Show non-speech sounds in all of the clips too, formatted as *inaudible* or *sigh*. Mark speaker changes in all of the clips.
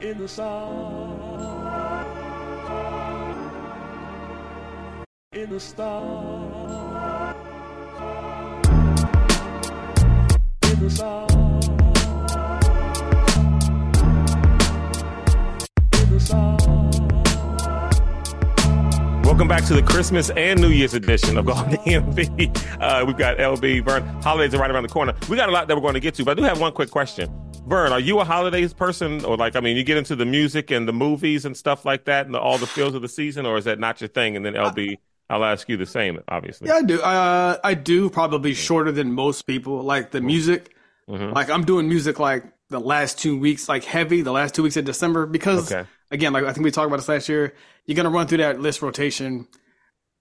Speaker 1: in the sun, in the star, in the sun, in the sun.
Speaker 2: Welcome back to the Christmas and New Year's edition of Golden *laughs* DMV. Uh, we've got LB Vern. Holidays are right around the corner. We got a lot that we're going to get to, but I do have one quick question. Vern, are you a holidays person, or like, I mean, you get into the music and the movies and stuff like that, and the, all the feels of the season, or is that not your thing? And then LB, I'll ask you the same, obviously.
Speaker 3: Yeah, I do. Uh, I do probably shorter than most people. Like the music,
Speaker 2: Mhm.
Speaker 3: like I'm doing music like the last two weeks, like heavy, the last two weeks of December, because
Speaker 2: Okay.
Speaker 3: again, like I think we talked about this last year, you're gonna run through that list rotation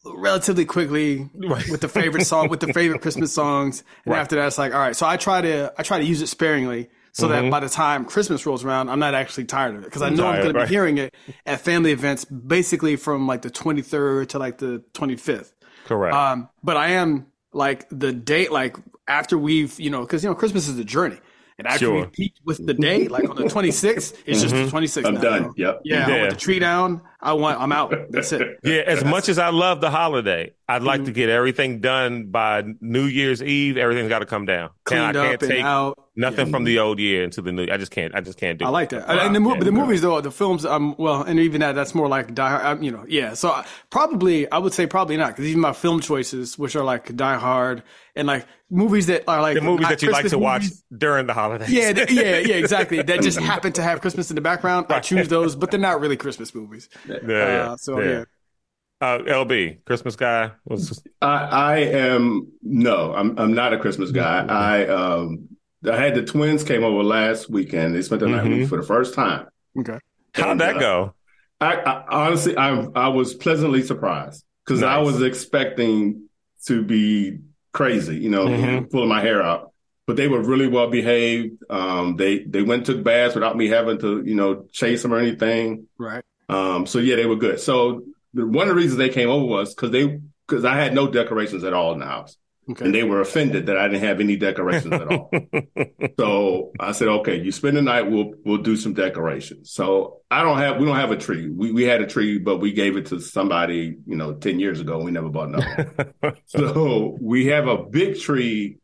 Speaker 3: relatively quickly
Speaker 2: Right.
Speaker 3: with the favorite song, with the favorite *laughs* Christmas songs, and
Speaker 2: Right.
Speaker 3: after that, it's like, all right. So I try to, I try to use it sparingly. So that by the time Christmas rolls around, I'm not actually tired of it because I know I'm
Speaker 2: Tired,
Speaker 3: going to be hearing it at family events, basically from like the 23rd to like the 25th.
Speaker 2: Correct.
Speaker 3: Um, but I am like the date, like after we've, you know, because you know Christmas is a journey, and after
Speaker 2: Sure.
Speaker 3: we peak with the day, like on the 26th, it's just the 26th.
Speaker 4: I'm
Speaker 3: now,
Speaker 4: done.
Speaker 3: bro.
Speaker 4: Yep.
Speaker 3: Yeah, I
Speaker 2: Mm-hmm. Yeah.
Speaker 3: want the tree down. I want. I'm out. That's it. *laughs*
Speaker 2: yeah, as much as I love the holiday, I'd like to get everything done by New Year's Eve. Everything's got to come down.
Speaker 3: Cleaned
Speaker 2: I can't
Speaker 3: up and
Speaker 2: take
Speaker 3: out.
Speaker 2: nothing from the old year into the new. I just can't. I just can't do.
Speaker 3: I
Speaker 2: it.
Speaker 3: like that. and the, mo-
Speaker 4: yeah,
Speaker 3: the
Speaker 4: bro.
Speaker 3: movies, though, the films, um, well, and even that, that's more like Die Hard, um, you know, yeah. So I, probably, I would say probably not, because even my film choices, which are like Die Hard and like movies that are like
Speaker 2: the movies that you like
Speaker 3: Christmas
Speaker 2: to watch
Speaker 3: movies.
Speaker 2: during the holidays.
Speaker 3: Yeah, th- yeah, yeah, *laughs* exactly. That just happen to have Christmas in the background. I choose *laughs* those, but they're not really Christmas movies.
Speaker 2: yeah, yeah,
Speaker 3: Uh, so yeah.
Speaker 2: Uh, LB, Christmas guy was
Speaker 4: I, I am no, I'm I'm not a Christmas guy. I um I had the twins came over last weekend. They spent the night with me
Speaker 2: Mhm.
Speaker 4: for the first time.
Speaker 3: Okay.
Speaker 2: how'd
Speaker 4: And,
Speaker 2: that
Speaker 4: uh,
Speaker 2: go?
Speaker 4: I, I honestly I I was pleasantly surprised because I was expecting to be crazy, you know,
Speaker 2: Mhm.
Speaker 4: pulling my hair out. But they were really well behaved. Um, they they went and took baths without me having to, you know, chase them or anything.
Speaker 3: Right.
Speaker 4: Um, so yeah, they were good. So one of the reasons they came over was because they because I had no decorations at all in the house,
Speaker 3: Okay.
Speaker 4: and they were offended that I didn't have any decorations at all. *laughs* So I said, okay, you spend the night, we'll we'll do some decorations. So I don't have we don't have a tree. We we had a tree, but we gave it to somebody, you know, ten years ago. We never bought another. *laughs* so we have a big tree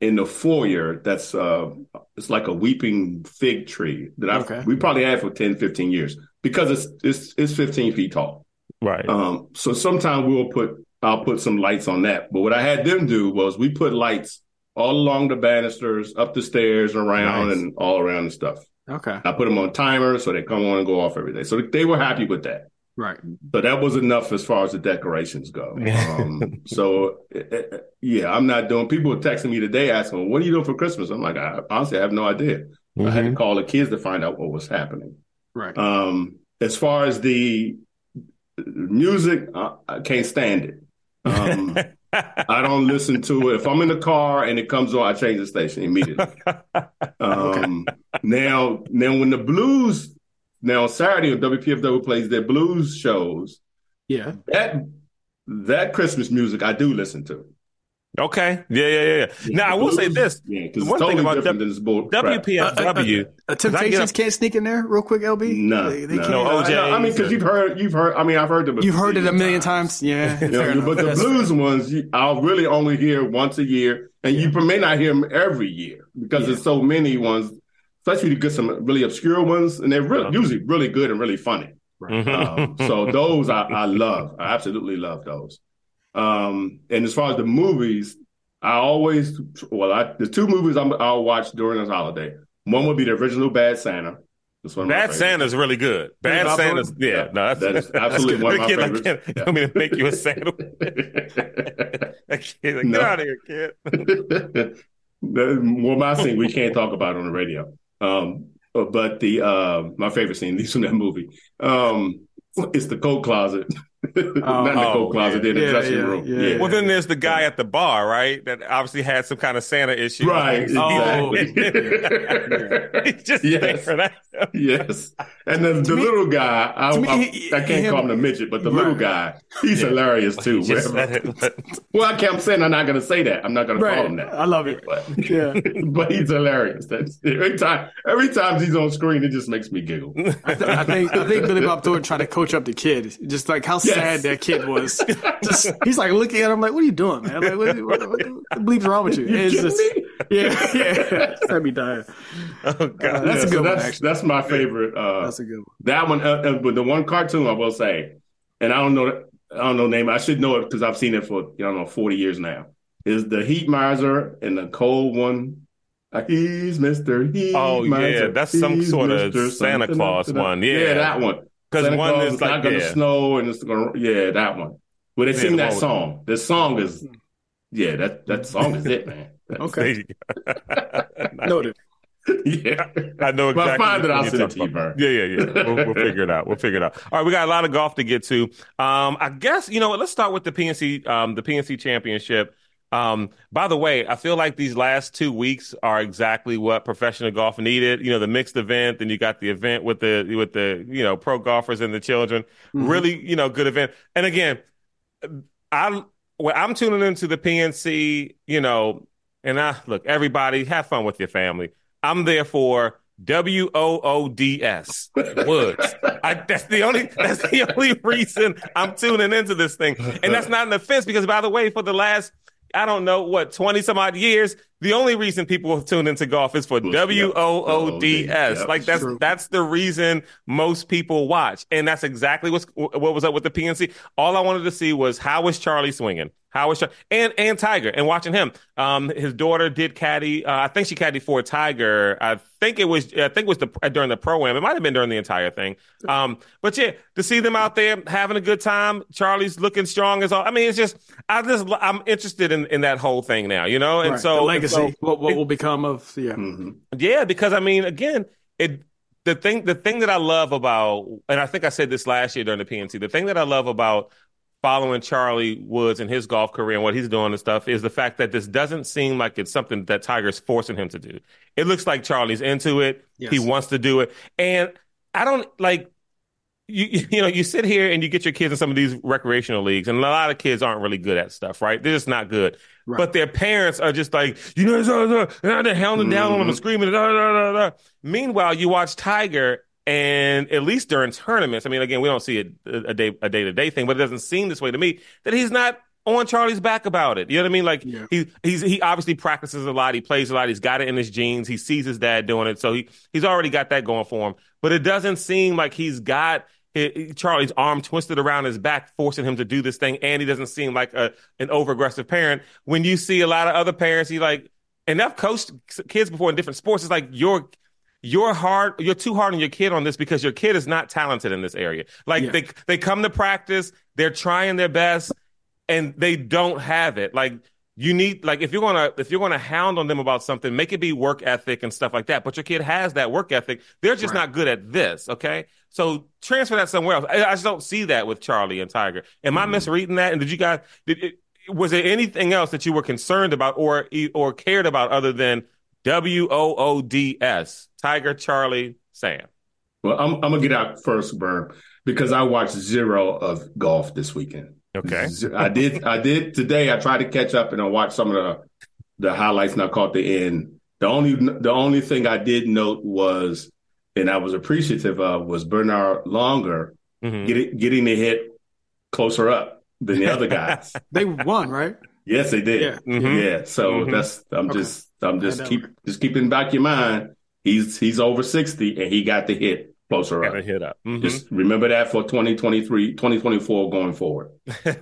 Speaker 4: in the foyer that's uh it's like a weeping fig tree that I've
Speaker 3: Okay.
Speaker 4: we probably had for 10, 15 years because it's it's it's 15 feet tall.
Speaker 2: right.
Speaker 4: Um, so sometimes we'll put I'll put some lights on that. But what I had them do was we put lights all along the banisters, up the stairs, around,
Speaker 2: Nice.
Speaker 4: and all around and stuff.
Speaker 3: Okay.
Speaker 4: I put them on timers so they come on and go off every day. So they were happy with that.
Speaker 3: Right.
Speaker 4: So that was enough as far as the decorations go. *laughs* Um, so eh, eh, eh, yeah, I'm not doing. People were texting me today asking, "What are you doing for Christmas?" I'm like, I, honestly, I have no idea. I had to
Speaker 2: Mhm.
Speaker 4: call the kids to find out what was happening.
Speaker 3: Right.
Speaker 4: Um, as far as the music, I, I can't stand it. Um, *laughs* I don't listen to it. If I'm in the car and it comes on, I change the station immediately. *laughs* Um, Now, now when the blues, now Saturday when WPFW plays their blues shows,
Speaker 3: Yeah.
Speaker 4: that that Christmas music I do listen to.
Speaker 2: Okay. Yeah, yeah, yeah. yeah. Now I will say this:
Speaker 4: yeah, because
Speaker 2: one
Speaker 4: totally
Speaker 2: thing about
Speaker 4: different
Speaker 2: W-
Speaker 4: than this bull.
Speaker 2: WPFW.
Speaker 3: Uh,
Speaker 2: I get
Speaker 3: Temptations can't sneak in there real quick, LB.
Speaker 4: No,
Speaker 3: They, they
Speaker 4: no.
Speaker 3: can't.
Speaker 2: No,
Speaker 4: I, know, I mean, because you've heard, you've heard. I mean, I've heard them.
Speaker 3: You've heard it a million times. Yeah. *laughs*
Speaker 4: You know, but the blues ones, you, I'll really only hear once a year, and you may not hear them every year because there's so many ones. Especially you get some really obscure ones, and they're really, usually really good and really funny.
Speaker 2: Mhm.
Speaker 4: Um, so those I, I love. I absolutely love those. Um, and as far as the movies, I always well, I, the two movies I'm, I'll watch during this holiday. One would be the original Bad Santa. That's one
Speaker 2: Bad
Speaker 4: favorites.
Speaker 2: Santa's really good. Bad
Speaker 3: Bob
Speaker 2: Santa's,
Speaker 3: Dylan?
Speaker 2: yeah, no, that's,
Speaker 4: That is absolutely one of my
Speaker 2: Kid, I can't-
Speaker 4: Yeah.
Speaker 2: I'm gonna make you a. That kid, like,
Speaker 4: No.
Speaker 2: Get out of here, kid.
Speaker 4: Well, my scene we can't talk about on the radio. Um, but the uh, my favorite scene, at least from that movie, um, is the coat closet *laughs* Not in the
Speaker 2: Oh,
Speaker 4: coat closet,
Speaker 2: yeah.
Speaker 4: in the
Speaker 3: Yeah,
Speaker 4: dressing
Speaker 3: yeah,
Speaker 4: room.
Speaker 3: yeah.
Speaker 4: Yeah.
Speaker 2: Well, then there's the guy at the bar, right? That obviously had some kind of Santa issue.
Speaker 4: Right, *laughs*
Speaker 3: Oh,
Speaker 4: exactly. *laughs*
Speaker 2: He's just
Speaker 4: Yes.
Speaker 2: there. That, *laughs*
Speaker 4: yes. And the, the
Speaker 3: me-
Speaker 4: little guy, I,
Speaker 3: me,
Speaker 4: I, I can't
Speaker 3: him-
Speaker 4: call him the midget, but the
Speaker 3: Right.
Speaker 4: little guy, he's hilarious too.
Speaker 2: he just said it, but- *laughs*
Speaker 4: Well, I kept saying I'm not going to say that. I'm not going to call him that.
Speaker 3: I love it.
Speaker 4: But,
Speaker 3: Yeah. *laughs*
Speaker 4: but he's hilarious. That's every time. Every time he's on screen, it just makes me giggle.
Speaker 3: I, th- I think I think Billy Bob Thornton tried to coach up the kid, just like how
Speaker 4: Yes.
Speaker 3: sad that kid was. Just he's like looking at him like, "What are you doing, man? Like, what, what, what, what the bleep's wrong with you?"
Speaker 4: Me? *laughs*
Speaker 3: yeah, yeah. That'd be dying.
Speaker 2: oh God.
Speaker 3: That's a good
Speaker 4: so
Speaker 3: one,
Speaker 4: That's,
Speaker 3: actually.
Speaker 4: that's my favorite. Uh,
Speaker 3: That's a good one.
Speaker 4: that one, uh, uh, but the one cartoon I will say, and I don't know, I don't know the name. I should know it because I've seen it for I don't know forty years now. Is the Heat Miser and the cold one? Uh, he's Mister Heat
Speaker 2: Oh, yeah, that's some
Speaker 4: He's
Speaker 2: sort of
Speaker 4: Mr.
Speaker 2: Santa Claus one. Yeah.
Speaker 4: yeah, that one.
Speaker 2: Because one
Speaker 4: Claus
Speaker 2: is
Speaker 4: it's not
Speaker 2: like,
Speaker 4: going to
Speaker 2: yeah.
Speaker 4: snow and it's going to yeah that one. Well, they
Speaker 2: Yeah,
Speaker 4: sing that song. The song is yeah that that song is it man.
Speaker 3: Okay, *laughs* *laughs* noted.
Speaker 4: yeah.
Speaker 2: I know
Speaker 4: But
Speaker 2: exactly.
Speaker 4: find it, I'll send it to you,
Speaker 2: about. Yeah, yeah, yeah. We'll, we'll *laughs* figure it out. We'll figure it out. All right, we got a lot of golf to get to. Um, I guess you know what. Let's start with the PNC, um, the PNC Championship. Um, by the way, I feel like these last two weeks are exactly what professional golf needed. You know, the mixed event, then you got the event with the with the you know pro golfers and the children. Really, you know, good event. And again, I when I'm tuning into the PNC, you know, and I look, everybody have fun with your family. I'm there for W O O D S Woods. I, that's the only that's the only reason I'm tuning into this thing, and that's not an offense because by the way, for the last I don't know what twenty some odd years, the only reason people have tuned into golf is for
Speaker 4: Yep.
Speaker 2: W O O D S. Like that's
Speaker 3: True.
Speaker 2: that's the reason most people watch, and that's exactly what's what was up with the PNC. All I wanted to see was how was Charlie swinging, how was Char- and and Tiger, and watching him. Um, his daughter did caddy. Uh, I think she caddied for Tiger. I think it was I think it was the during the pro am. It might have been during the entire thing. Um, but yeah, to see them out there having a good time. Charlie's looking strong as all. I mean, it's just I just I'm interested in in that whole thing now, you know. And
Speaker 3: Right.
Speaker 2: so
Speaker 3: the legacy,
Speaker 2: so-
Speaker 3: what what will become of yeah.
Speaker 4: Mhm.
Speaker 2: yeah, because I mean, again, it the thing the thing that I love about, and I think I said this last year during the PNC, the thing that I love about following Charlie Woods and his golf career and what he's doing and stuff is the fact that this doesn't seem like it's something that Tiger's forcing him to do. It looks like Charlie's into it.
Speaker 3: Yes.
Speaker 2: He wants to do it, and I don't like. You, you know, you sit here and you get your kids in some of these recreational leagues, and a lot of kids aren't really good at stuff, right? They're just not good.
Speaker 3: Right.
Speaker 2: But their parents are just like, you know, they're hounding down on them and mm-hmm. screaming. Da, da, da. Meanwhile, you watch Tiger, and at least during tournaments, I mean, again, we don't see it a day a day to day thing, but it doesn't seem this way to me that he's not on Charlie's back about it. You know what I mean? Like
Speaker 3: Yeah.
Speaker 2: he he's he obviously practices a lot, he plays a lot, he's got it in his genes, he sees his dad doing it, so he he's already got that going for him. But it doesn't seem like he's got Charlie's arm twisted around his back, forcing him to do this thing, and he doesn't seem like a an over aggressive parent. When you see a lot of other parents, he like, and I've coached kids before in different sports. It's like you're you're hard you're too hard on your kid on this because your kid is not talented in this area like
Speaker 3: Yeah.
Speaker 2: they they come to practice they're trying their best and they don't have it like you need like if you're gonna if you're gonna hound on them about something make it be work ethic and stuff like that. But your kid has that work ethic. They're just
Speaker 3: Right.
Speaker 2: not good at this okay? So transfer that somewhere else. I, I just don't see that with charlie and tiger. Am i mm-hmm. misreading that? And did you guys did it was there anything else that you were concerned about or or cared about other than W O O D S Tiger Charlie Sam?
Speaker 4: Well, I'm, I'm gonna get out first, Vern, because I watched zero of golf this weekend.
Speaker 2: Okay. *laughs*
Speaker 4: I did. I did today. I tried to catch up and I watched some of the the highlights and I caught the end. The only the only thing I did note was, and I was appreciative of, was Bernhard Langer
Speaker 2: Mhm.
Speaker 4: getting getting the hit closer up than the other guys. *laughs*
Speaker 3: They won, right?
Speaker 4: yes, they did.
Speaker 3: Yeah.
Speaker 2: Mhm.
Speaker 4: Yeah, so
Speaker 2: Mhm.
Speaker 4: that's I'm
Speaker 3: Okay.
Speaker 4: just I'm just
Speaker 3: I know.
Speaker 4: keep just keeping back your mind. He's he's over sixty and he got the hit closer
Speaker 2: Got
Speaker 4: up.
Speaker 2: a hit up. Mhm.
Speaker 4: Just remember that for 2023, 2024 going forward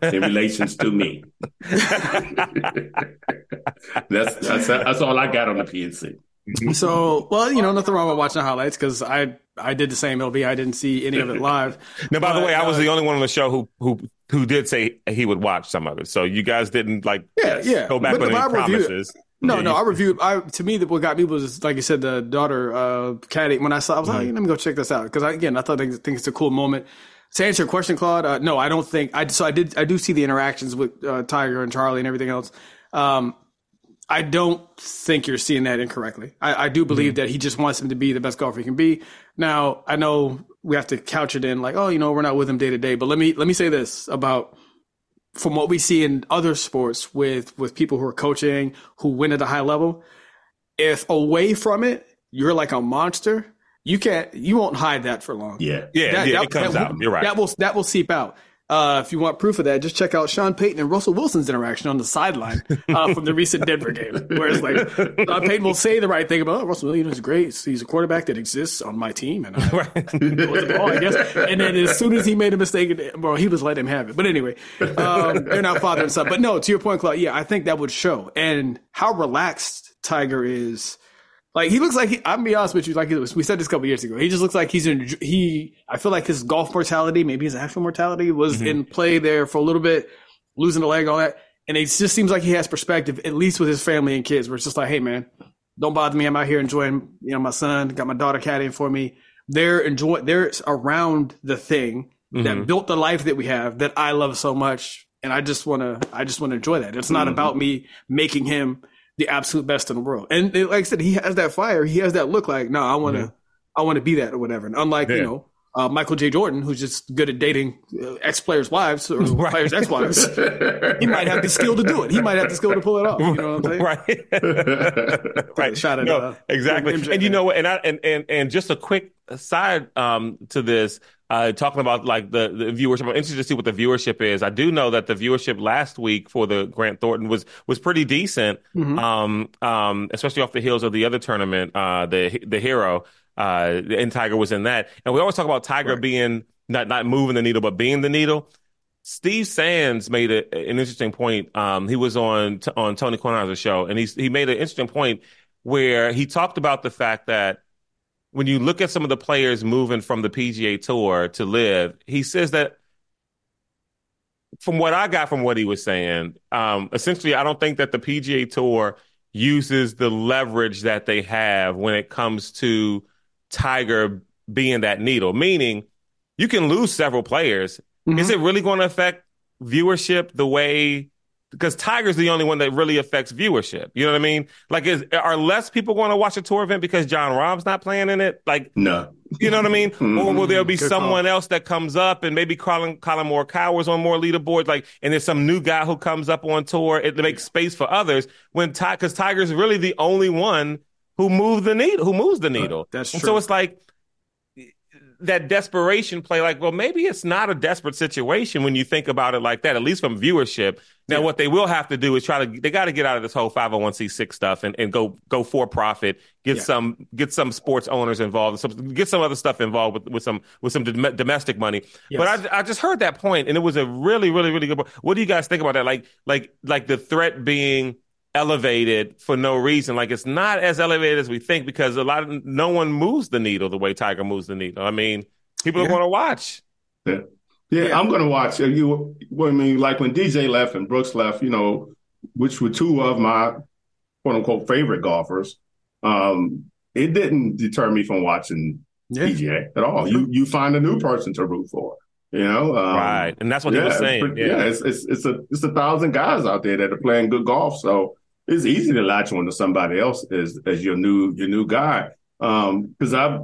Speaker 4: in relations to me. *laughs* that's, that's that's all I got on the PNC.
Speaker 3: So, well, you know, nothing wrong with watching the highlights because I I did the same. LB, I didn't see any of it live. *laughs*
Speaker 2: now, by the
Speaker 3: But,
Speaker 2: way, I was
Speaker 3: uh,
Speaker 2: the only one on the show who who who did say he would watch some of it. So you guys didn't like
Speaker 3: Yeah, yeah.
Speaker 2: go back
Speaker 3: But
Speaker 2: on
Speaker 3: the
Speaker 2: any
Speaker 3: Bible review-
Speaker 2: promises.
Speaker 3: No,
Speaker 2: Yeah,
Speaker 3: no, I reviewed. I to me, that what got me was like you said, the daughter, uh, Caddy. When I saw, I was like, let me go check this out because again, I thought I think it's a cool moment. to answer your question, Claude, uh, no, I don't think I. So I did. I do see the interactions with uh, Tiger and Charlie and everything else. Um, I don't think you're seeing that incorrectly. I, I do believe
Speaker 2: Mm-hmm.
Speaker 3: that he just wants him to be the best golfer he can be. Now, I know we have to couch it in like, oh, you know, we're not with him day to day. But let me let me say this about from what we see in other sports with with people who are coaching who win at a high level. If away from it, you're like a monster. You can't. You won't hide that for long.
Speaker 4: Yeah.
Speaker 2: Yeah,
Speaker 3: That-
Speaker 2: yeah,
Speaker 3: that-
Speaker 2: it comes
Speaker 3: that-
Speaker 2: out. You're right.
Speaker 3: That will that will seep out. Uh, if you want proof of that, just check out Sean Payton and Russell Wilson's interaction on the sideline uh, from the recent Denver game, where it's like Sean Payton will say the right thing about oh, Russell Wilson is great. He's a quarterback that exists on my team, and I *laughs*
Speaker 2: right. *laughs*
Speaker 3: the ball, I guess. And then as soon as he made a mistake, well, he was letting him have it. But anyway, um, they're not father and son. But no, to your point, Claude, yeah, I think that would show. And how relaxed Tiger is. Like he looks like he, I'm gonna be honest with you. Like we said this a couple years ago, he just looks like he's in. He, I feel like his golf mortality, maybe his actual mortality, was mm-hmm. in play there for a little bit, losing a leg, all that. And it just seems like he has perspective, at least with his family and kids, where it's just like, hey man, don't bother me. I'm out here enjoying, you know, my son, got my daughter caddying for me. They're enjoying, they're around the thing that mm-hmm. built the life that we have that I love so much. And I just want to, I just want to enjoy that. It's not mm-hmm. about me making him the absolute best in the world. And like I said, he has that fire. He has that look like, no, I want to, I want to be that or whatever. And unlike,
Speaker 2: Yeah.
Speaker 3: you know, uh, Michael J. Jordan, who's just good at dating uh, ex players' wives or *laughs* players' ex wives, *laughs* he might have the skill to do it. He might have the skill to pull it off. You know what I'm saying?
Speaker 2: right. *laughs* right.
Speaker 3: Shot at,
Speaker 2: no,
Speaker 3: uh,
Speaker 2: exactly.
Speaker 3: MJ.
Speaker 2: And you know what? And I and and and just a quick side um to this, uh talking about like the the viewership. I'm interested to see what the viewership is. I do know that the viewership last week for the Grant Thornton was was pretty decent.
Speaker 3: Mm-hmm.
Speaker 2: Um um especially off the heels of the other tournament, uh the the hero. Uh and Tiger was in that. And we always talk about Tiger being not not moving the needle, but being the needle. Steve Sands made a, an interesting point. Um, he was on on Tony Kornheiser's show, and he he made an interesting point where he talked about the fact that when you look at some of the players moving from the PGA Tour to LIV, he says that from what I got from what he was saying, um, essentially, I don't think that the PGA Tour uses the leverage that they have when it comes to Tiger being that needle. Meaning, you can lose several players. Is it really going to affect viewership the way? Because Tiger's the only one that really affects viewership. You know what I mean? Like, is are less people going to watch a tour event because Jon Rahm's not playing in it? Like,
Speaker 4: no.
Speaker 2: you know what I mean? *laughs* Mm-hmm. Or will there be
Speaker 3: Good call.
Speaker 2: someone else that comes up and maybe Collin, Colin Moore Cowers on more leaderboards? Like, and there's some new guy who comes up on tour. It makes space for others when because Tiger's really the only one who moved the needle, who moves the needle.
Speaker 3: That's
Speaker 2: And
Speaker 3: true.
Speaker 2: so it's like that desperation play. Like, well, maybe it's not a desperate situation when you think about it like that. At least from viewership. Now, what they will have to do is try to they got to get out of this whole 501c6 stuff and, and go go for profit. Get
Speaker 3: Yeah.
Speaker 2: some get some sports owners involved. Some, get some other stuff involved with, with some with some dom- domestic money. But I I just heard that point and it was a really really really good. point. What do you guys think about that? Like like like the threat being elevated for no reason. Like it's not as elevated as we think because a lot of no one moves the needle the way Tiger moves the needle. I mean, people are going to watch.
Speaker 4: Yeah. Yeah,
Speaker 3: Yeah.
Speaker 4: I'm gonna watch. uh, You, I mean, like when DJ left and Brooks left, you know, which were two of my quote unquote favorite golfers. Um, it didn't deter me from watching
Speaker 3: Yeah.
Speaker 4: PGA at all. You you find a new person to root for, you know. Um,
Speaker 2: right. And that's what he was saying.
Speaker 4: pretty-
Speaker 2: yeah.
Speaker 4: it's, it's it's a it's a thousand guys out there that are playing good golf, so it's easy to latch on to somebody else as as your new your new guy. Um, because I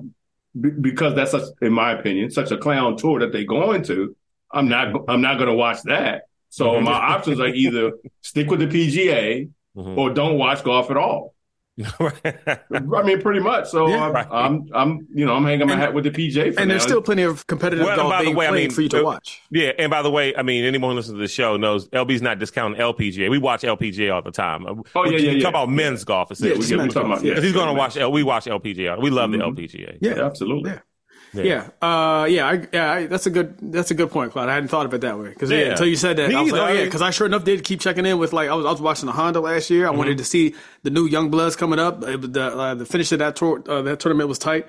Speaker 4: because that's such, in my opinion, such a clown tour that they go into. I'm not I'm not going to watch that. So my options are either stick with the PGA
Speaker 2: Mhm.
Speaker 4: or don't watch golf at all. *laughs* I mean, pretty much. So
Speaker 3: Yeah.
Speaker 4: I'm,
Speaker 2: Right.
Speaker 4: I'm I'm you know I'm hanging my
Speaker 3: And-
Speaker 4: hat with the PGA. For
Speaker 3: And there's still plenty of competitive
Speaker 2: Well,
Speaker 3: golf
Speaker 2: by the
Speaker 3: being
Speaker 2: way, I
Speaker 3: played
Speaker 2: mean,
Speaker 3: for you to
Speaker 2: uh,
Speaker 3: watch.
Speaker 2: Yeah, and by the way, I mean anyone who listens to the show knows LB's not discounting LPGA. We watch LPGA all the time.
Speaker 4: Oh, yeah,
Speaker 2: we,
Speaker 4: yeah,
Speaker 2: we
Speaker 4: yeah.
Speaker 2: talk about men's golf.
Speaker 3: Yeah,
Speaker 2: essentially.
Speaker 3: just
Speaker 4: we
Speaker 3: men's
Speaker 4: talking
Speaker 3: golf,
Speaker 4: about-
Speaker 3: yeah.
Speaker 2: He's going to watch we watch LPGA. We love
Speaker 4: Mhm.
Speaker 2: the LPGA.
Speaker 3: Yeah.
Speaker 4: Yeah, absolutely.
Speaker 3: Yeah. Yeah, uh, yeah, I, yeah. I, that's a good. That's a good point, Claude. I hadn't thought of it that way because yeah.
Speaker 2: Yeah.
Speaker 3: until you said that,
Speaker 2: Me
Speaker 3: I was like, oh yeah, because I sure enough did keep checking in with like I was, I was watching the Honda last year. I wanted to see the new Young Bloods coming up. Uh, The uh, the finish of that tour, uh, that tournament was tight.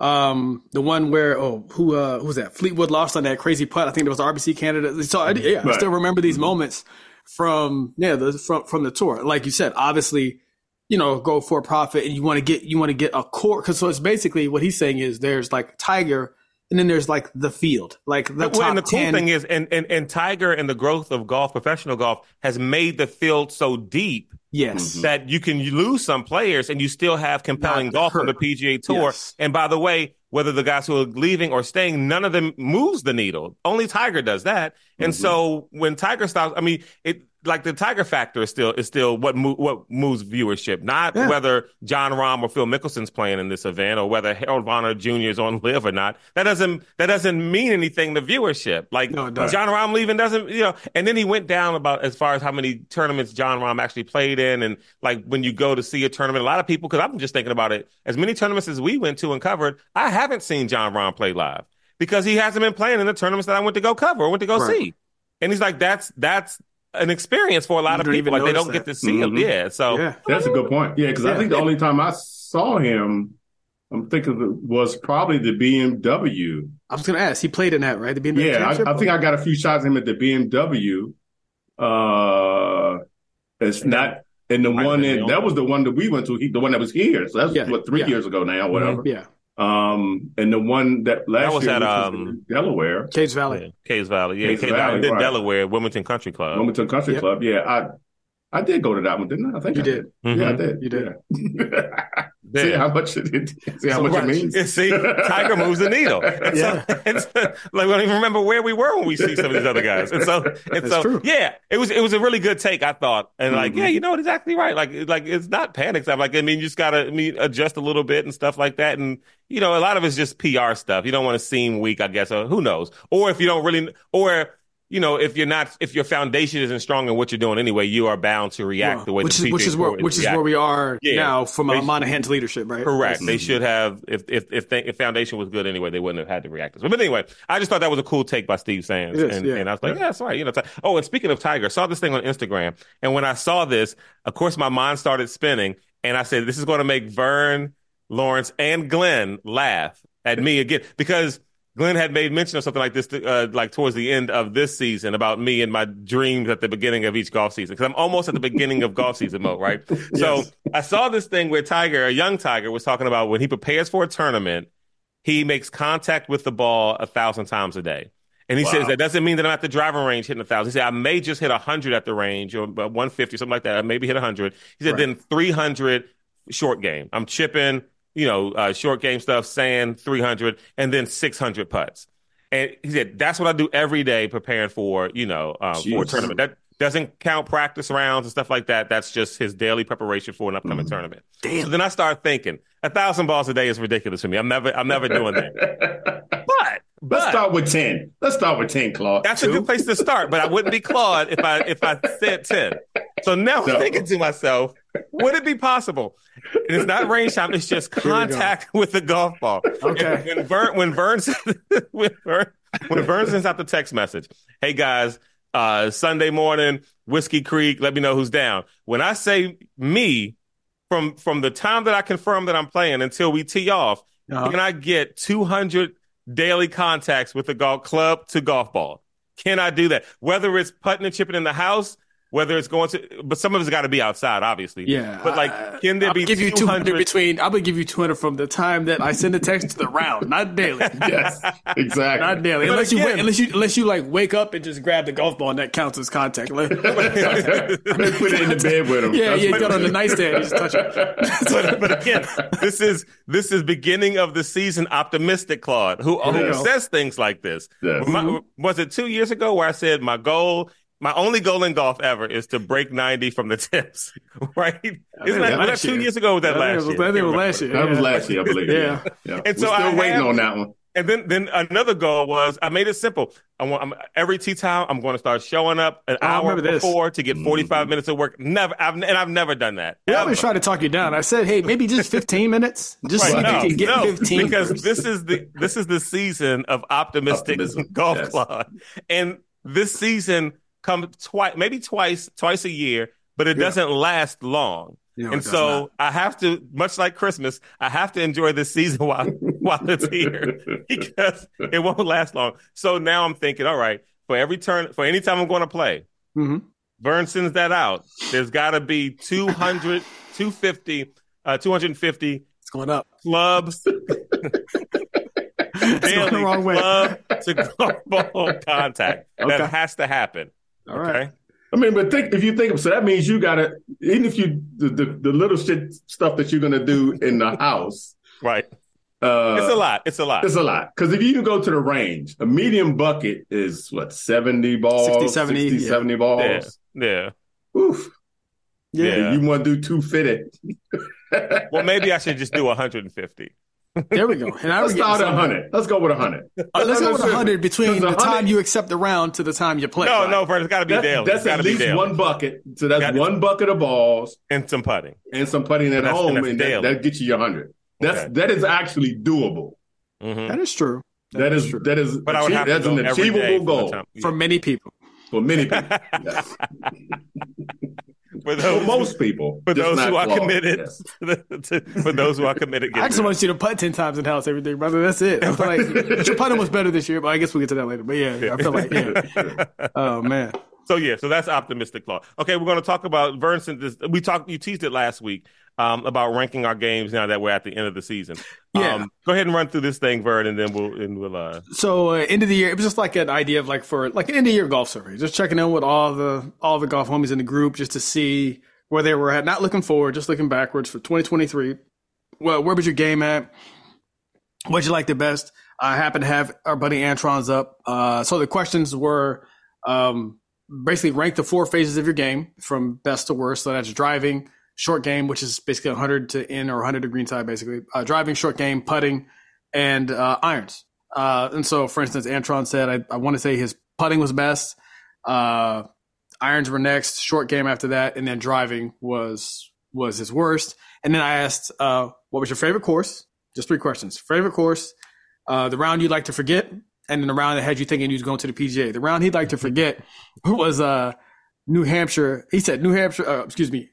Speaker 3: Um, the one where oh who uh, who was that? Fleetwood lost on that crazy putt. I think it was RBC Canadian. So I, yeah, I still remember these moments from yeah the from from the tour. Like you said, obviously you know, go for profit and you want to get, you want to get a core. Cause so it's basically what he's saying is there's like Tiger and then there's like the field, like the
Speaker 2: Well,
Speaker 3: top
Speaker 2: and the cool
Speaker 3: 10.
Speaker 2: thing is, and, and and Tiger and the growth of golf, professional golf, has made the field so deep
Speaker 3: yes. Mm-hmm.
Speaker 2: that you can lose some players and you still have compelling
Speaker 3: Not
Speaker 2: golf on the. PGA Tour.
Speaker 3: Yes.
Speaker 2: And by the way, whether the guys who are leaving or staying, none of them moves the needle. Only Tiger does that. And mm-hmm. so when Tiger stops, I mean, it like the Tiger factor is still is still what mo- what moves viewership, not
Speaker 3: Yeah.
Speaker 2: whether Jon Rahm or Phil Mickelson's playing in this event or whether Harold Varner Jr. is on *laughs* LIV or not. That doesn't that doesn't mean anything to viewership. Like
Speaker 3: No.
Speaker 2: Jon Rahm leaving doesn't, you know, and then he went down about as far as how many tournaments Jon Rahm actually played in. And like when you go to see a tournament, a lot of people, cause I'm just thinking about it, as many tournaments as we went to and covered, I haven't seen Jon Rahm play live because he hasn't been playing in the tournaments that I went to go cover or went to go
Speaker 3: Right.
Speaker 2: see. And he's like, that's, that's an experience for a lot
Speaker 3: You
Speaker 2: of people.
Speaker 3: even
Speaker 2: Like they don't
Speaker 3: that.
Speaker 2: get to see him.
Speaker 4: Mhm.
Speaker 2: Yeah. So
Speaker 3: yeah.
Speaker 4: That's a good point. Yeah, because I think the only time I saw him, I'm thinking it was probably the BMW.
Speaker 3: I was going to ask. He played in that, right? The BMW
Speaker 4: Yeah. I, I think I got a few shots of him at the BMW. Uh, it's not, and the
Speaker 2: Might
Speaker 4: one in, that was the one that we went to. He, the one that was here. So that's
Speaker 3: Yeah,
Speaker 4: what three
Speaker 3: yeah.
Speaker 4: years ago now, whatever.
Speaker 3: Yeah.
Speaker 4: Um, and the one that last
Speaker 2: That was
Speaker 4: year
Speaker 2: at,
Speaker 4: was
Speaker 2: um,
Speaker 4: in Delaware,
Speaker 3: Caves Valley.
Speaker 2: yeah, Caves Valley. Yeah.
Speaker 4: Caves
Speaker 2: Caves
Speaker 4: Valley,
Speaker 2: Valley. Then
Speaker 4: right.
Speaker 2: Delaware, Wilmington Country Club.
Speaker 4: Wilmington Country
Speaker 3: Yep.
Speaker 4: Club. Yeah, I I did go to that one, didn't I? I think
Speaker 3: You
Speaker 4: I
Speaker 3: did.
Speaker 2: Mhm.
Speaker 4: Yeah, I did.
Speaker 3: You did.
Speaker 4: Yeah. *laughs* see how much it see how
Speaker 3: So
Speaker 4: much
Speaker 3: much.
Speaker 4: it means.
Speaker 2: Yeah, see, Tiger moves the needle. *laughs* And so, and so, like we don't even remember where we were when we see some of these other guys. And so, and
Speaker 3: That's
Speaker 2: so,
Speaker 3: true.
Speaker 2: yeah, it was it was a really good take, I thought. And like,
Speaker 4: Mhm.
Speaker 2: yeah, you know what, exactly right. Like, like it's not panic stuff. Like, I mean, you just gotta I mean, adjust a little bit and stuff like that. And you know, a lot of it's just PR stuff. You don't want to seem weak, I guess, or who knows. Or if you don't really, or you know, if you're not, if your foundation isn't strong in what you're doing anyway, you are bound to react the way
Speaker 3: which
Speaker 2: the
Speaker 3: is which is where which is
Speaker 2: reacting.
Speaker 3: where we are
Speaker 2: Yeah.
Speaker 3: now from uh, Monahan's leadership, right?
Speaker 2: Correct. They should have if if if, they, if foundation was good anyway, they wouldn't have had to react this way. But anyway, I just thought that was a cool take by Steve Sands,
Speaker 3: is,
Speaker 2: and,
Speaker 3: yeah.
Speaker 2: and I was like, yeah, that's right. You know. Oh, and speaking of Tiger, saw this thing on Instagram, and when I saw this, of course, my mind started spinning, and I said, this is going to make Vern, Lawrence, and Glenn laugh at me again because. Glenn had made mention of something like this, uh, like towards the end of this season, about me and my dreams at the beginning of each golf season. Because I'm almost at the beginning of golf season mode, right? *laughs* So I saw this thing where Tiger, a young Tiger, was talking about when he prepares for a tournament, he makes contact with the ball a thousand times a day. And he
Speaker 4: Wow.
Speaker 2: says that doesn't mean that I'm at the driving range hitting a thousand. He said I may just hit a hundred at the range or uh, 150 something like that. I maybe hit a hundred. He said
Speaker 3: Right.
Speaker 2: then 300 short game. I'm chipping, you know, uh, short game stuff, sand 300, and then 600 putts. And he said that's what I do every day preparing for, you know, um, for a tournament. That doesn't count practice rounds and stuff like that. That's just his daily preparation for an upcoming tournament.
Speaker 3: Damn.
Speaker 2: So then I start thinking, a thousand balls a day is ridiculous for me. I'm never, I'm never doing that. *laughs* But,
Speaker 4: Let's start with ten. Let's start with ten, Claude.
Speaker 2: that's a good place to start. But I wouldn't be Claude if I if I said ten. So now I'm thinking to myself, would it be possible? And it's not range time. It's just contact with the golf ball.
Speaker 3: Okay.
Speaker 2: And when Vern when Vern *laughs* when Vern when Vern sends out the text message, hey guys, uh, Sunday morning, Whiskey Creek, let me know who's down. When I say me, from from the time that I confirm that I'm playing until we tee off,
Speaker 3: Uh-huh.
Speaker 2: can I get 200 daily contacts with the golf club to golf ball? Can I do that? Whether it's putting and chipping in the house, whether it's going to, but some of it's got to be outside, obviously.
Speaker 3: Yeah,
Speaker 2: But like, can there
Speaker 3: I'll
Speaker 2: be
Speaker 3: give you 200
Speaker 2: 200
Speaker 3: between. I'm gonna give you 200 from the time that I send a text to the round, not daily, *laughs*
Speaker 4: yes, exactly.
Speaker 3: not daily.
Speaker 2: But
Speaker 3: Unless you wait, unless you unless you like wake up and just grab the golf ball and that counts as contact. Like, *laughs*
Speaker 4: put it in the bed with him.
Speaker 3: yeah,
Speaker 4: That's
Speaker 3: yeah, you got on the nightstand, just touch it. *laughs*
Speaker 2: but, but again, this is this is beginning of the season optimistic Claude, who, who says things like this.
Speaker 4: Yes.
Speaker 2: My- was it two years ago where I said my goal, my only goal in golf ever is to break ninety from the *laughs* tips? Right? Isn't that, was that
Speaker 3: last
Speaker 2: two
Speaker 3: year.
Speaker 2: years ago? Or was that
Speaker 3: I think
Speaker 2: last
Speaker 3: it was-
Speaker 2: year?
Speaker 3: I think it was last year.
Speaker 4: That was last year, I believe.
Speaker 3: Yeah.
Speaker 4: yeah.
Speaker 2: And
Speaker 4: We're
Speaker 2: so
Speaker 4: still
Speaker 2: I
Speaker 4: waiting
Speaker 2: have-
Speaker 4: on that one.
Speaker 2: And then, then another goal was I made it simple. I want I'm, every tea time I'm going to start showing up an
Speaker 3: I
Speaker 2: hour
Speaker 3: remember this.
Speaker 2: before to get 45 mm-hmm. minutes of work. Never, I've, and I've never done that.
Speaker 3: Yeah, I
Speaker 2: Ever.
Speaker 3: was trying to talk you down. I said, hey, maybe just 15 minutes, just
Speaker 2: Right,
Speaker 3: so
Speaker 2: no,
Speaker 3: you can get
Speaker 2: no,
Speaker 3: 15.
Speaker 2: because
Speaker 3: first.
Speaker 2: this is the this is the season of optimistic
Speaker 4: Optimism,
Speaker 2: golf
Speaker 4: yes.
Speaker 2: club, and this season comes twice, maybe twice, twice a year, but it
Speaker 3: Yeah.
Speaker 2: doesn't last long. And so
Speaker 3: not.
Speaker 2: I have to, much like Christmas, I have to enjoy this season *laughs* while while it's here *laughs* because it won't last long. So now I'm thinking, all right, for every turn, for any time I'm going to play,
Speaker 3: Mhm.
Speaker 2: Vern sends that out. There's got to be 200, 250, uh, 250
Speaker 3: It's going up.
Speaker 2: clubs *laughs*
Speaker 3: going
Speaker 2: daily
Speaker 3: the wrong way.
Speaker 2: club to golf ball contact.
Speaker 3: Okay.
Speaker 2: That has to happen.
Speaker 3: All right.
Speaker 2: Okay.
Speaker 4: I mean, but think if you think of so that means you gotta even if you the, the, the little shit stuff that you're gonna do in the house.
Speaker 2: Right.
Speaker 4: Uh,
Speaker 2: It's a lot. It's a lot.
Speaker 4: It's a lot because if you can go to the range, a medium bucket is what seventy balls,
Speaker 3: 60, 70,
Speaker 4: 60,
Speaker 3: yeah.
Speaker 4: 70 balls.
Speaker 2: Yeah. Yeah.
Speaker 4: Oof.
Speaker 3: Yeah.
Speaker 2: Yeah.
Speaker 4: You want to do two fitted?
Speaker 2: Well, maybe I *laughs* should just do 150.
Speaker 3: There we go. And I
Speaker 4: Let's
Speaker 3: would get
Speaker 4: start at hundred. Let's go with hundred.
Speaker 3: Uh, let's go with 100 between the time you accept the round to the time you play.
Speaker 2: No, no, Vern, it's got to be
Speaker 4: That-
Speaker 2: daily.
Speaker 4: that's
Speaker 2: it's got
Speaker 4: at least
Speaker 2: daily.
Speaker 4: one bucket. So that's
Speaker 2: Got-
Speaker 4: one bucket of balls
Speaker 2: and some putting.
Speaker 4: and some putting at
Speaker 2: And that's- and
Speaker 4: home, and that,
Speaker 2: daily.
Speaker 4: that gets you your hundred. That's
Speaker 2: Okay.
Speaker 4: that is actually doable.
Speaker 2: hmm
Speaker 3: That is true.
Speaker 4: that is
Speaker 3: true.
Speaker 4: that is
Speaker 2: But I would have
Speaker 4: that's an
Speaker 2: every day
Speaker 4: achievable
Speaker 2: for the
Speaker 4: goal
Speaker 2: time-
Speaker 3: For many people.
Speaker 4: for many people. *laughs* Yes. *laughs*
Speaker 2: For
Speaker 4: For
Speaker 2: those,
Speaker 4: most people,
Speaker 2: for those
Speaker 4: not
Speaker 2: who are committed,
Speaker 4: Yes. *laughs*
Speaker 2: to, for those who are committed,
Speaker 3: I just want you to putt 10 times in house every day, brother. That's it. I feel like *laughs* your putting was better this year, but I guess we'll get to that later. But yeah, I feel like, yeah. *laughs* Oh, man.
Speaker 2: So yeah, so that's optimistic thought. Okay, we're going to talk about Vern. This, we talked, you teased it last week um, about ranking our games now that we're at the end of the season.
Speaker 3: Yeah.
Speaker 2: Um, go ahead and run through this thing, Vern, and then we'll and we'll. Uh,
Speaker 3: So uh, end of the year, it was just like an idea of like for like an end of year golf survey, just checking in with all the all the golf homies in the group, just to see where they were at. Not looking forward, just looking backwards for 2023. Well, where was your game at? What'd you like the best? I happen to have our buddy Antron's up. Uh, so the questions were um, basically rank the four phases of your game from best to worst. So that's driving, short game, which is basically 100 to in or 100 to green side, basically. Uh, driving, short game, putting, and uh, irons. Uh, and so, for instance, Antron said, I, I want to say his putting was best. Uh, irons were next, short game after that, and then driving was was his worst. And then I asked, uh, what was your favorite course? Just three questions. Favorite course, uh, the round you'd like to forget, and then the round that had you thinking you was going to the PGA. The round he'd like to forget was New Hampshire. He said New Hampshire. Excuse me.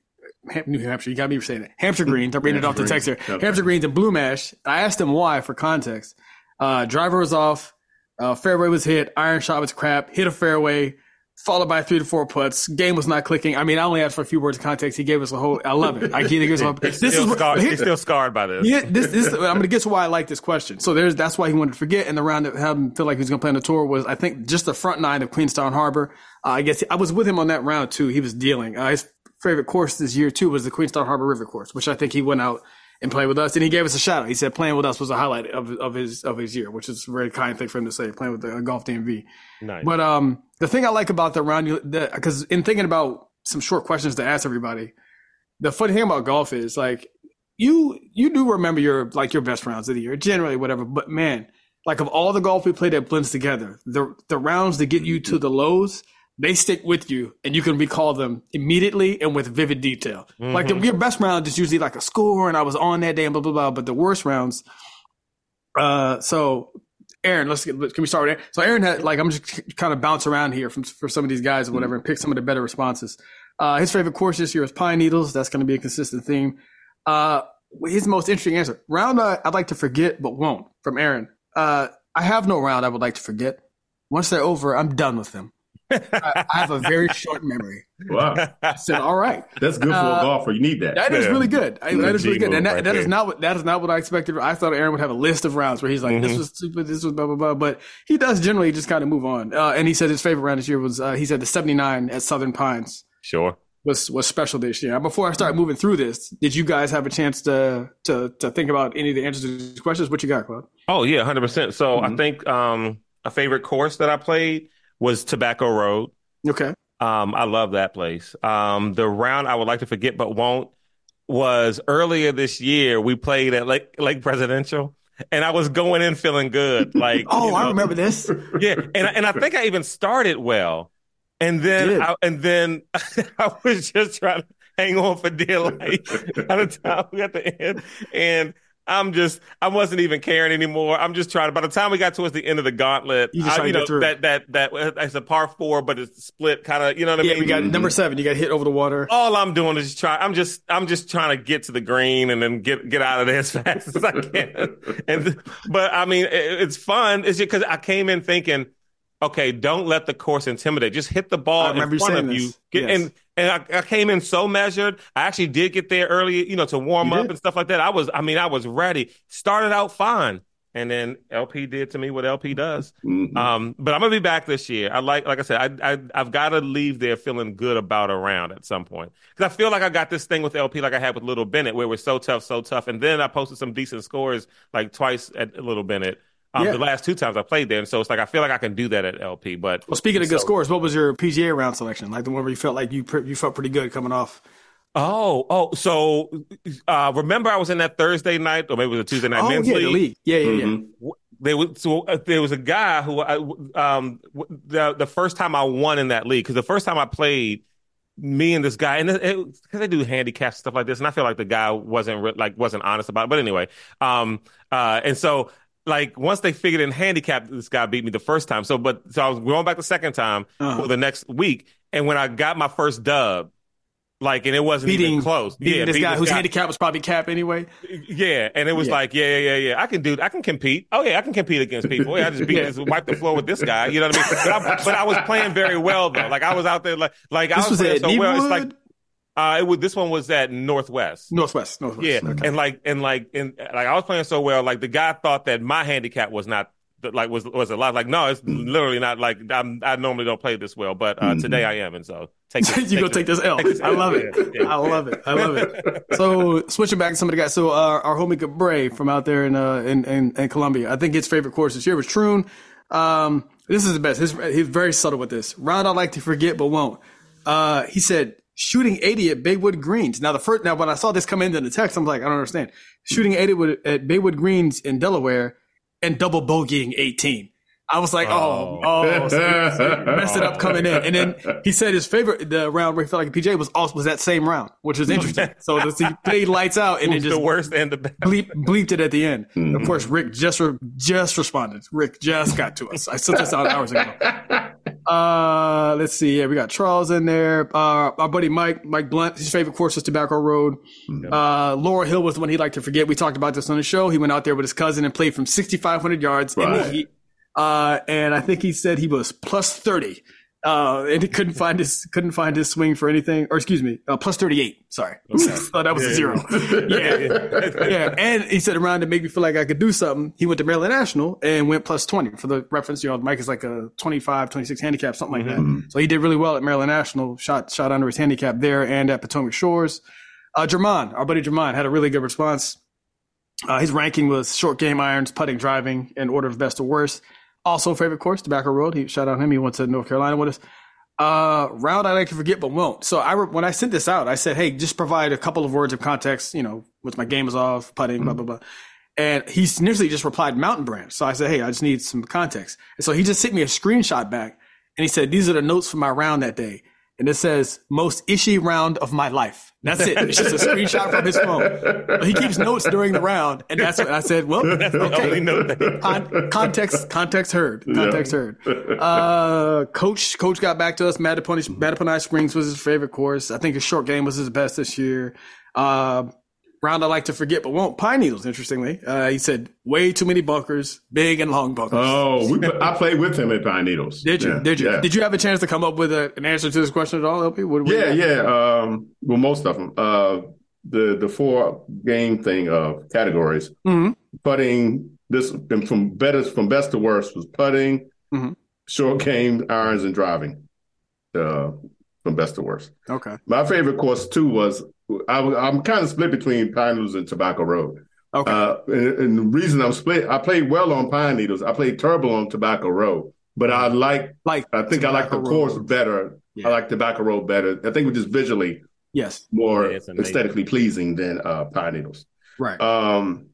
Speaker 3: Ham- New Hampshire, you got me saying that. Hampshire Greens. I'm reading it off the text here. Hampshire Greens and Blue Mash. I asked him why for context. Uh, driver was off. Uh, fairway was hit. Iron shot was crap. Hit a fairway. Followed by three to four putts. Game was not clicking. I mean, I only asked for a few words of context. He gave us a whole. I love it. I he gives us a, *laughs* this is
Speaker 2: still
Speaker 3: what-
Speaker 2: scarred, he's still scarred by this.
Speaker 3: yeah, this, this I'm going to get to why I like this question. So there's that's why he wanted to forget. And the round that had him feel like he was going to play on the tour was I think just the front nine of Queenstown Harbor. Uh, I guess I was with him on that round too. He was dealing. Uh, his favorite course this year too was the Queenstown Harbor River course, which I think he went out and played with us. And he gave us a shout out. He said playing with us was a highlight of of his of his year, which is a very kind thing for him to say. Playing with the uh, golf DMV.
Speaker 2: Nice.
Speaker 3: But um, the thing I like about the round, because in thinking about some short questions to ask everybody, the funny thing about golf is like you you do remember your like your best rounds of the year, generally whatever. But man, like of all the golf we played that blends together, the the rounds that get you to the lows, they stick with you, and you can recall them immediately and with vivid detail. Like the, your best round is usually like a score, and I was on that day, and blah blah blah. But the worst rounds, uh, so Aaron, let's get, can we start with Aaron? So Aaron had like I'm just kind of bounce around here from for some of these guys or whatever and pick some of the better responses. Uh, his favorite course this year is Pine Needles. That's going to be a consistent theme. Uh, his most interesting answer round uh, I'd like to forget but won't from Aaron. Uh, I have no round I would like to forget. Once they're over, I'm done with them. I, I have a very short memory.
Speaker 4: Wow,
Speaker 3: I said, all right.
Speaker 4: that's good for
Speaker 3: Uh,
Speaker 4: a golfer. You need that.
Speaker 3: That is
Speaker 2: Yeah.
Speaker 3: really good. I, that is really good, and that,
Speaker 2: right
Speaker 3: that is not what that is not what I expected. I thought Aaron would have a list of rounds where he's like,
Speaker 2: Mm-hmm.
Speaker 3: "This was stupid. This was blah blah blah." But he does generally just kind of move on. Uh, and he said his favorite round this year was uh, he said the seventy nine at Southern Pines
Speaker 2: sure.
Speaker 3: was was special this year. Before I start moving through this, did you guys have a chance to to to think about any of the answers to these questions? What you got, Club?
Speaker 2: Oh yeah, hundred percent. So I
Speaker 3: Mm-hmm.
Speaker 4: Mhm.
Speaker 2: think um, a favorite course that I played was Tobacco Road.
Speaker 3: Okay,
Speaker 2: Um, I love that place. Um, the round I would like to forget but won't was earlier this year. We played at Lake Lake Presidential, and I was going in feeling good. *laughs* Like,
Speaker 3: Oh,
Speaker 2: you
Speaker 3: I remember this.
Speaker 2: Yeah, and I- and I think I even started well, and then I, and then *laughs* I was just trying to hang on for dear life *laughs* by the time we got the end, and I'm just I wasn't even caring anymore. I'm just trying. To by the time we got towards the end of the gauntlet,
Speaker 3: You just
Speaker 2: I, you know
Speaker 3: through.
Speaker 2: that that that it's a par four, but it's split kind of. You know what I
Speaker 3: Yeah,
Speaker 2: mean?
Speaker 3: we got number seven. You got hit over the water.
Speaker 2: all I'm doing is try. I'm just I'm just trying to get to the green and then get get out of there as *laughs* fast as I can. And but I mean, it, it's fun. It's just because I came in thinking, okay, don't let the course intimidate. Just hit the ball in front of you. Get,
Speaker 3: Yes.
Speaker 2: And and I, I came in so measured. I actually did get there early, you know, to warm
Speaker 3: You
Speaker 2: up
Speaker 3: did.
Speaker 2: and stuff like that. I was, I mean, I was ready. Started out fine. and then LP did to me what LP does.
Speaker 4: Mhm.
Speaker 2: Um, but I'm gonna be back this year. I like, like I said, I, I I've got to leave there feeling good about a round at some point because I feel like I got this thing with LP like I had with Little Bennett, where it was so tough, so tough, and then I posted some decent scores like twice at Little Bennett. Um,
Speaker 3: Yeah.
Speaker 2: The last two times I played there, and so it's like I feel like I can do that at LP. But
Speaker 3: Well, speaking of good
Speaker 2: so-
Speaker 3: scores, what was your PGA round selection? Like the one where you felt like you pre- you felt pretty good coming off.
Speaker 2: Oh, oh, so uh, remember I was in that Thursday night, or maybe it was a Tuesday night
Speaker 3: Oh
Speaker 2: men's
Speaker 3: yeah,
Speaker 2: league.
Speaker 3: the league. Yeah, yeah, yeah.
Speaker 4: Mhm.
Speaker 2: There was so uh, there was a guy who I, um the the first time I won in that league because the first time I played, me and this guy and because they do handicap stuff like this, and I feel like the guy wasn't re- like wasn't honest about it. But anyway, um, uh, and so like once they figured in handicap, this guy beat me the first time. So but so I was going back the second time
Speaker 3: Uh-huh.
Speaker 2: for the next week, and when I got my first dub. Like and it wasn't
Speaker 3: Beating
Speaker 2: even close.
Speaker 3: Beating
Speaker 2: yeah,
Speaker 3: this
Speaker 2: beating
Speaker 3: guy whose handicap was probably cap anyway.
Speaker 2: yeah, and it was
Speaker 3: Yeah.
Speaker 2: like, yeah, yeah, yeah, yeah. I can do. I can compete. Oh yeah, I can compete against people. Yeah, I just beat, *laughs*
Speaker 3: Yeah.
Speaker 2: just wipe the floor with this guy. You know what I mean? But I, but I was playing very well though. Like I was out there, like like I
Speaker 3: was
Speaker 2: was playing so well. It's like? Uh, it was. This one was at Northwest.
Speaker 3: Northwest, Northwest.
Speaker 2: Yeah,
Speaker 3: Okay.
Speaker 2: and like and like and like I was playing so well. Like the guy thought that my handicap was not like was was a lot. Like no, it's literally not. Like I'm, I normally don't play this well, but uh,
Speaker 4: Mhm.
Speaker 2: today I am, and so take *laughs* this,
Speaker 3: you go take this L. *laughs*
Speaker 2: take this
Speaker 3: I
Speaker 2: L.
Speaker 3: love it.
Speaker 2: Yeah.
Speaker 3: I love it. I love it. *laughs* So switching back to some of the guys. So uh, our homie Gabray from out there in uh in, in, in Colombia. I think his favorite course this year was Troon. Um, this is the best. His, he's very subtle with this. Round I like to forget but won't. Uh, he said shooting 80 at Baywood Greens. Now the first now when I saw this come into the text, I'm like, I don't understand. Shooting 80 at Baywood Greens in Delaware and double bogeying 18. I was like, oh, oh, so he- so *laughs* messed it up coming in. And then he said his favorite, the round where he felt like a PJ was also was that same round, which was *laughs* interesting. so this, he played lights out and
Speaker 2: it
Speaker 3: just
Speaker 2: the worst and the best.
Speaker 3: bleep, bleeped it at the end. Of course, Rick just re- just responded. Rick just got to us. I sent this out hours ago. Uh, let's see. Yeah, we got Charles in there. Uh, our buddy Mike, Mike Blunt. His favorite course was Tobacco Road. Uh, Laurel Hill was the one he liked to forget. We talked about this on the show. He went out there with his cousin and played from 6,500 yards in the heat. Uh, and I think he said he was plus 30. Uh, and he couldn't find his couldn't find his swing for anything, or excuse me, uh, plus thirty eight. Sorry, thought *laughs* that was a zero. *laughs* Yeah, yeah. And he said around to make me feel like I could do something. He went to Maryland National and went plus 20 for the reference. You know, Mike is like a 25, 26 handicap, something like that. So he did really well at Maryland National, shot, shot under his handicap there and at Potomac Shores. Uh, Jermon, our buddy Jermon had a really good response. Uh, his ranking was short game irons, putting, driving in order of best to worst. Also favorite course, Tobacco Road. He shout out him. He went to North Carolina with us. Uh, round I like to forget, but won't. So I, re- when I sent this out, I said, Hey, just provide a couple of words of context, you know, with my game is off, putting, blah, blah, blah. And he initially just replied mountain Branch. So I said, Hey, I just need some context. And so he just sent me a screenshot back and he said, these are the notes from my round that day. And it says most ishy round of my life. That's it. It's just a screenshot from his phone. But he keeps notes during the round. And that's what I said. Well, *laughs* okay. Con- context, context heard. Context heard. Uh, coach, coach got back to us. Mattapony Springs was his favorite course. I think his short game was his best this year. Uh, round I like to forget, but won't. Pine Needles, interestingly. Uh, he said way too many bunkers, big and long bunkers.
Speaker 4: Oh, we, I played with him at Pine Needles.
Speaker 3: Did you?
Speaker 4: Yeah,
Speaker 3: Did you?
Speaker 4: Yeah.
Speaker 3: Did you have a chance to come up with a, an answer to this question at all, LB? What, what-
Speaker 4: yeah, yeah. Um, well, most of them. Uh, the the four game thing of categories.
Speaker 3: Mhm.
Speaker 4: Putting this from better from best to worst was putting,
Speaker 3: Mhm.
Speaker 4: short game, irons, and driving. Uh, from best to worst.
Speaker 3: Okay.
Speaker 4: My favorite course too was I, am kind of split between Pine Needles and Tobacco Road.
Speaker 3: Okay.
Speaker 4: Uh, and, and the reason I'm split, I played well on Pine Needles. I played terrible on Tobacco Road, but I like.
Speaker 3: like,
Speaker 4: I think I like the
Speaker 3: Tobacco
Speaker 4: course
Speaker 3: Road.
Speaker 4: better.
Speaker 3: Yeah.
Speaker 4: I like Tobacco Road better. I think it was just visually
Speaker 3: yes.
Speaker 4: more
Speaker 2: Yeah,
Speaker 4: aesthetically pleasing than uh, Pine Needles.
Speaker 3: Right.
Speaker 4: Um,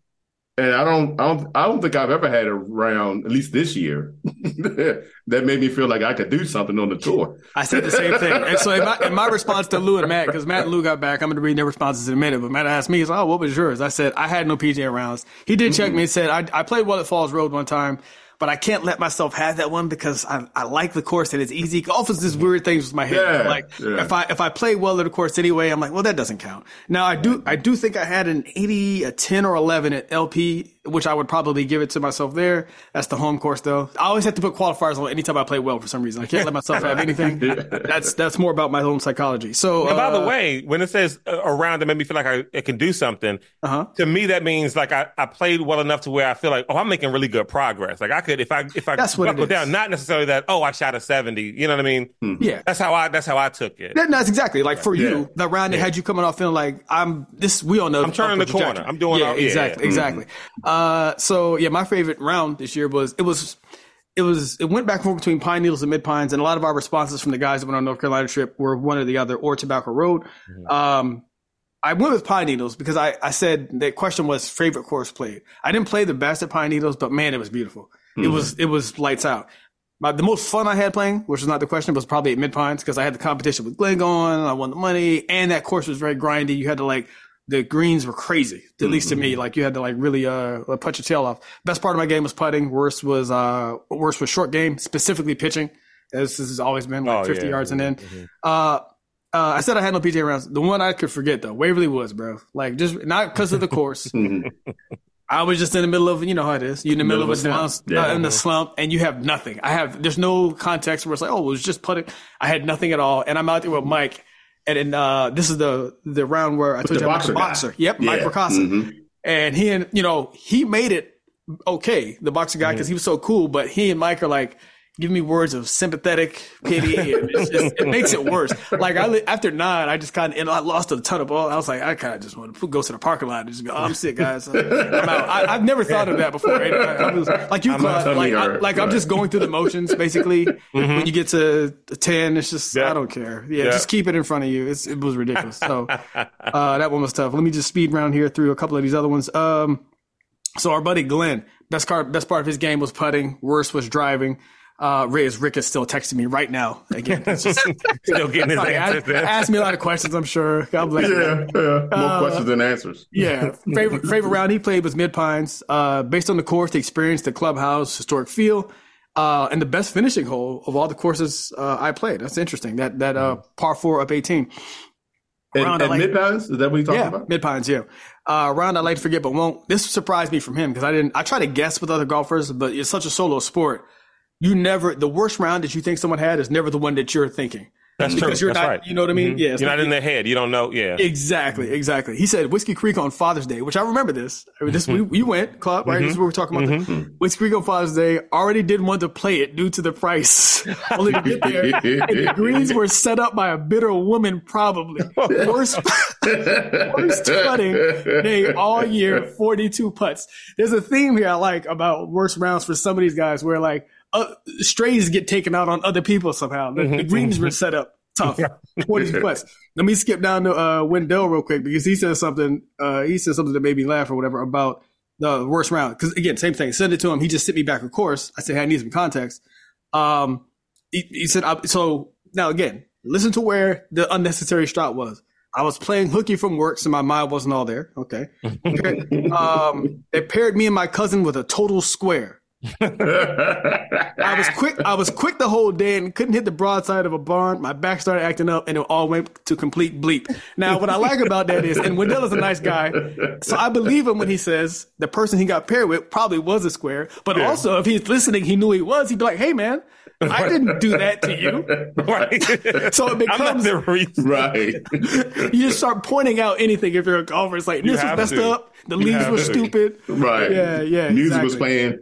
Speaker 4: and I don't, I don't, I don't think I've ever had a round, at least this year, *laughs* that made me feel like I could do something on the tour.
Speaker 3: I said the same thing. And so in my, in my response to Lou and Matt, because Matt and Lou got back, I'm going to read their responses in a minute, but Matt asked me, oh, what was yours? I said, I had no PGA rounds. He did check mm-hmm. me and said, I, I played well at Falls Road one time, but I can't let myself have that one because I, I like the course and it's easy. Golf is this weird thing with my head.
Speaker 4: Yeah,
Speaker 3: like
Speaker 4: yeah.
Speaker 3: if I, if I play well at a course anyway, I'm like, well, that doesn't count. Now I do, I do think I had an 80, a 10 or 11 at LP which I would probably give it to myself there. That's the home course, though. I always have to put qualifiers on anytime I play well for some reason. I can't let myself have anything. *laughs* That's that's more about my own psychology. So,
Speaker 2: And by the
Speaker 3: uh,
Speaker 2: way, when it says uh, around to made me feel like I, it can do something,
Speaker 3: Uh-huh.
Speaker 2: to me that means like I, I played well enough to where I feel like oh I'm making really good progress. Like I could if I if I
Speaker 3: That's what it
Speaker 2: buckle
Speaker 3: is.
Speaker 2: down, not necessarily that oh I shot a seventy. You know what I mean?
Speaker 3: yeah,
Speaker 2: That's how I that's how I took it.
Speaker 3: Yeah, no, that's exactly like for
Speaker 4: Yeah.
Speaker 3: you. The round that had you coming off feeling like I'm this. We all know
Speaker 2: I'm turning
Speaker 3: upward
Speaker 2: the corner. I'm doing
Speaker 3: yeah,
Speaker 2: all- yeah,
Speaker 3: exactly,
Speaker 2: yeah.
Speaker 3: exactly. Uh, so yeah, my favorite round this year was it was it was it went back and forth between Pine Needles and Mid Pines, and a lot of our responses from the guys that went on North Carolina trip were one or the other or Tobacco Road. Um, I went with Pine Needles because I, I said the question was favorite course played. I didn't play the best at Pine Needles, but man, it was beautiful. It was it was lights out. My, the most fun I had playing, which was not the question, was probably at Mid Pines because I had the competition with Glenn going. I won the money, and that course was very grindy. You had to like the greens were crazy, at least to me. Like you had to like really uh punch your tail off. Best part of my game was putting. Worst was uh worst was short game, specifically pitching. As this has always been like
Speaker 2: Oh,
Speaker 3: 50
Speaker 2: yeah.
Speaker 3: yards and in. Uh, uh, I said I had no PJ rounds. The one I could forget though, Waverly Woods, bro. Like just not because of the course. *laughs* I was just in the middle of you know how it is. You're in the middle, of a slump,
Speaker 4: Yeah.
Speaker 3: uh, in the slump, and you have nothing. I have there's no context where it's like, oh, it was just putting. I had nothing at all, and I'm out there with Mike, and then uh, this is the the round where I told you I'm
Speaker 4: boxer
Speaker 3: a
Speaker 4: guy.
Speaker 3: boxer. Yep, Mike
Speaker 4: Yeah.
Speaker 3: Ricasa,
Speaker 4: Mhm.
Speaker 3: and he and you know he made it okay, the boxer guy, because he was so cool. But he and Mike are like. Give me words of sympathetic pity. Just, it makes it worse. Like I, after nine, I just kind of, and I lost a ton of ball. I was like, I kind of just want to go to the parking lot and just go, oh, I'm sick, guys. I'm out. I, I've never thought of that before. I, was like you, Claude, like, I,
Speaker 4: right.
Speaker 3: like I'm just going through the motions. Basically, when you get to ten, it's just
Speaker 2: Yeah.
Speaker 3: I don't care. Yeah,
Speaker 2: Yeah.
Speaker 3: just keep it in front of you. It's, it was ridiculous. So *laughs* uh, that one was tough. Let me just speed round here through a couple of these other ones. Um, so our buddy Glenn, best part, best part of his game was putting. Worst was driving. Uh, Riz, Rick is still texting me right now. Again, just, *laughs*
Speaker 2: Still getting his
Speaker 3: Sorry,
Speaker 2: answers.
Speaker 3: a- asked me a lot of questions. I'm sure. God bless you.
Speaker 4: Yeah, yeah. More
Speaker 3: Uh,
Speaker 4: questions than answers.
Speaker 3: Yeah, favorite favorite round he played was Mid Pines. Uh, based on the course, the experience, the clubhouse, historic feel, uh, and the best finishing hole of all the courses uh, I played. That's interesting. That that uh, par four up eighteen.
Speaker 4: And,
Speaker 3: Round I
Speaker 4: and
Speaker 3: like-
Speaker 4: mid pines, is that what you're talking
Speaker 3: Yeah,
Speaker 4: about?
Speaker 3: Mid Pines. Yeah, uh, round I like to forget, but won't. This surprised me from him because I didn't. I try to guess with other golfers, but it's such a solo sport. You never the worst round that you think someone had is never the one that you're thinking.
Speaker 2: That's true.
Speaker 3: because you're
Speaker 2: That's
Speaker 3: not.
Speaker 2: right.
Speaker 3: You know what I mean? Mm-hmm. Yeah,
Speaker 2: You're not in their head. You don't know. Yeah.
Speaker 3: Exactly, mm-hmm. exactly. He said Whiskey Creek on Father's Day, which I remember this. I mean, this we, mm-hmm. we went club right. This is what we're talking about. The, Whiskey Creek on Father's Day already didn't want to play it due to the price. *laughs* Only to get there, and the greens were set up by a bitter woman, probably worst *laughs* worst putting day all year. Forty two putts. There's a theme here I like about worst rounds for some of these guys, where like uh, strays get taken out on other people somehow. The, the greens were set up tough. 42 putts. Let me skip down to uh, Wendell real quick because he said something. Uh, he said something that made me laugh or whatever about the worst round. Because again, same thing. Send it to him. He just sent me back a course. I said, hey, I need some context. Um, he, he said, I, so now again, listen to where the unnecessary shot was. I was playing hooky from work, so my mind wasn't all there. Okay. *laughs* um, it paired me and my cousin with a total square. I was quick. I was quick the whole day and couldn't hit the broadside of a barn. My back started acting up, and it all went to complete bleep. Now, what I like about that is, and Wendell is a nice guy, so I believe him when he says the person he got paired with probably was a square. But also, if he's listening, he knew he was. He'd be like, "Hey, man, I didn't do that to you." *laughs*
Speaker 2: Right.
Speaker 3: So it
Speaker 2: I'm not
Speaker 3: becomes
Speaker 2: the reason.
Speaker 4: right. *laughs*
Speaker 3: you just start pointing out anything if you're a golfer. It's like this was messed
Speaker 2: to.
Speaker 3: up. The
Speaker 2: You
Speaker 3: leaves were
Speaker 2: to.
Speaker 3: stupid.
Speaker 4: Right.
Speaker 3: Yeah, yeah,
Speaker 4: Music was playing.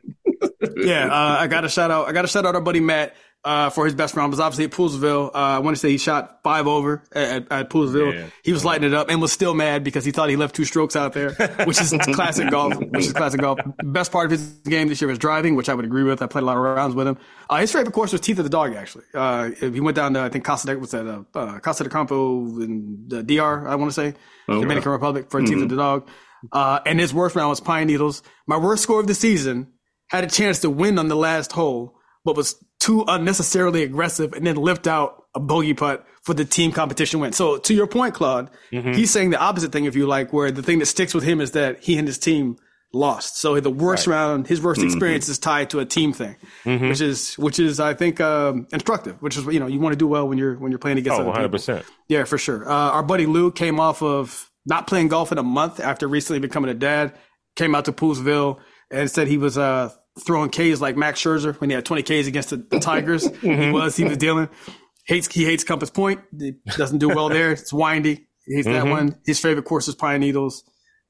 Speaker 3: Yeah, uh, I got to shout out. I got to shout out our buddy Matt uh, for his best round. Was obviously at Poolesville. Uh, I want to say he shot five over at, at Poolesville.
Speaker 2: Yeah.
Speaker 3: He was lighting it up and was still mad because he thought he left two strokes out there, which is *laughs* classic golf. Which is classic golf. Best part of his game this year was driving, which I would agree with. I played a lot of rounds with him. Uh, his favorite course was Teeth of the Dog. Actually, uh, he went down to I think Costa de, what's that? Uh, uh, Costa de Campo in the DR. I want to say Dominican Republic for Teeth of the Dog. Uh, and his worst round was Pine Needles. My worst score of the season had a chance to win on the last hole, but was too unnecessarily aggressive and then lift out a bogey putt for the team competition win. So to your point, Claude, he's saying the opposite thing, if you like, where the thing that sticks with him is that he and his team lost. So the worst round, his worst experience is tied to a team thing, which is, which is, I think, um, instructive, which is, you know, you want to do well when you're, when you're playing against
Speaker 2: Oh,
Speaker 3: other
Speaker 2: 100%.
Speaker 3: Yeah, for sure. Uh, our buddy Lou came off of not playing golf in a month after recently becoming a dad. Came out to Poolesville, and said he was uh, throwing Ks like Max Scherzer when he had 20 Ks against the, the Tigers. *laughs* He was he was dealing. Hates he hates Compass Pointe. He doesn't do well there. It's windy. He hates that one. His favorite course is Pine Needles.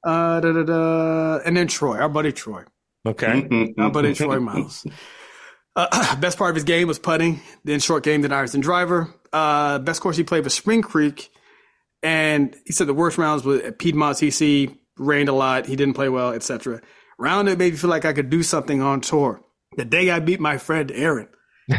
Speaker 3: Uh, da, da, da. And then Troy, our buddy Troy.
Speaker 2: Okay.
Speaker 3: Our buddy Troy Miles. Uh, *clears throat* best part of his game was putting. Then short game, then irons and driver. Uh, best course he played was Spring Creek. And he said the worst rounds was at Piedmont CC, rained a lot, he didn't play well, etc. Round that made me feel like I could do something on tour. The day I beat my friend Aaron,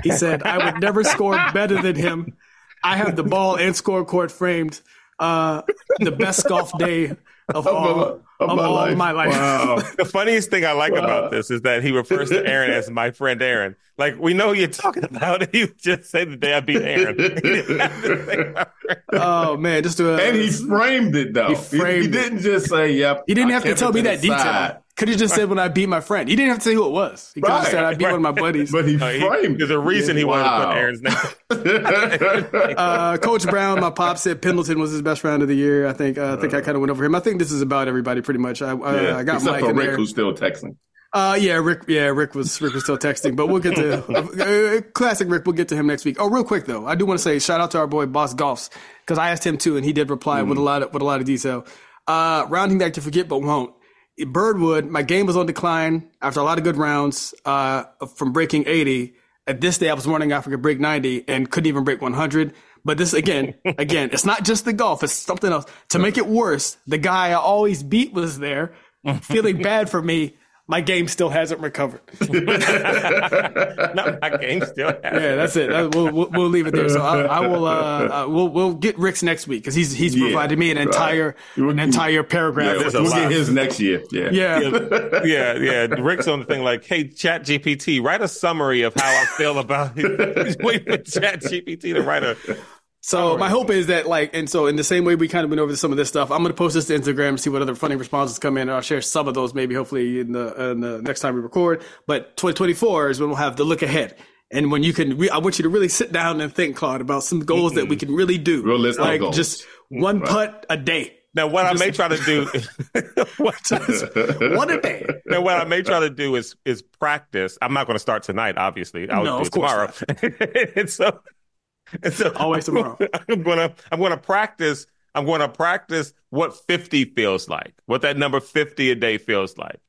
Speaker 3: he said I would never score better than him. I have the ball and scorecard framed. Uh, the best golf day of all,
Speaker 4: of
Speaker 3: of
Speaker 4: my
Speaker 3: all
Speaker 4: life.
Speaker 3: my life.
Speaker 4: Wow. *laughs*
Speaker 2: The funniest thing I like about this is that he refers to Aaron as my friend Aaron. Like we know who you're talking about. He *laughs* would just say the day I beat Aaron. He didn't have to say my friend.
Speaker 3: Oh man, just to, uh,
Speaker 4: and he framed it though.
Speaker 3: He
Speaker 4: He,
Speaker 3: framed
Speaker 4: he
Speaker 3: it.
Speaker 4: didn't just say, "Yep."
Speaker 3: He didn't
Speaker 4: I
Speaker 3: have to tell me that
Speaker 4: the
Speaker 3: detail.
Speaker 4: Side.
Speaker 3: Could have just said when I beat my friend. He didn't have to say who it was. He could have
Speaker 4: Right,
Speaker 3: said I beat one of my buddies.
Speaker 4: But he
Speaker 2: No, he-
Speaker 4: framed.
Speaker 2: there's a reason he wanted to
Speaker 4: Wow.
Speaker 2: put Aaron's name. *laughs*
Speaker 3: Uh, Coach Brown, my pop said Pendleton was his best round of the year. I think uh, I think I kind of went over him. I think this is about everybody pretty much. I, uh,
Speaker 4: Yeah,
Speaker 3: I got
Speaker 4: except
Speaker 3: Mike
Speaker 4: for Rick,
Speaker 3: there.
Speaker 4: who's still texting.
Speaker 3: Uh, yeah, Rick. Yeah, Rick was Rick was still texting, but we'll get to *laughs* uh, classic Rick. We'll get to him next week. Oh, real quick though, I do want to say shout out to our boy Boss Golfs because I asked him too, and he did reply with a lot of with a lot of detail. Uh, rounding back to forget but won't. Birdwood, my game was on decline after a lot of good rounds uh, from breaking 80. At this day, I was warning I could break 90 and couldn't even break 100. But this again, *laughs* again, it's not just the golf; it's something else. To make it worse, the guy I always beat was there, *laughs* feeling bad for me. My game still hasn't recovered. *laughs*
Speaker 2: no, my game still has.
Speaker 3: Yeah, that's it. That- we'll, we'll, we'll leave it there. So I, I will. Uh, uh, we'll we'll get Rick's next week because he's he's
Speaker 4: Yeah,
Speaker 3: provided me an
Speaker 4: right.
Speaker 3: entire an entire paragraph.
Speaker 4: Yeah, we'll get his next year. Yeah.
Speaker 3: yeah.
Speaker 2: yeah, yeah. Rick's on the thing like, hey, Chat GPT, write a summary of how I feel about it. He's *laughs* *laughs* waiting for Chat GPT to write a.
Speaker 3: So my hope is that like, and so in the same way we kind of went over some of this stuff, I'm going to post this to Instagram and see what other funny responses come in, and I'll share some of those maybe hopefully in the in the next time we record. But 2024 is when we'll have the look ahead. And when you can, re- I want you to really sit down and think, Claude, about some goals that we can really do.
Speaker 4: Realistic
Speaker 3: like
Speaker 4: goals.
Speaker 3: just one putt a day.
Speaker 2: Now, what I may try to do, *laughs* what,
Speaker 3: One a day.
Speaker 2: now what I may try to do is is practice. I'm not going to start tonight, obviously. I'll
Speaker 3: No,
Speaker 2: do
Speaker 3: of
Speaker 2: it
Speaker 3: course
Speaker 2: tomorrow. *laughs* and so, *laughs* and so
Speaker 3: Always tomorrow.
Speaker 2: I'm gonna I'm gonna practice. I'm going to practice what 50 feels like, what that number 50 a day feels like,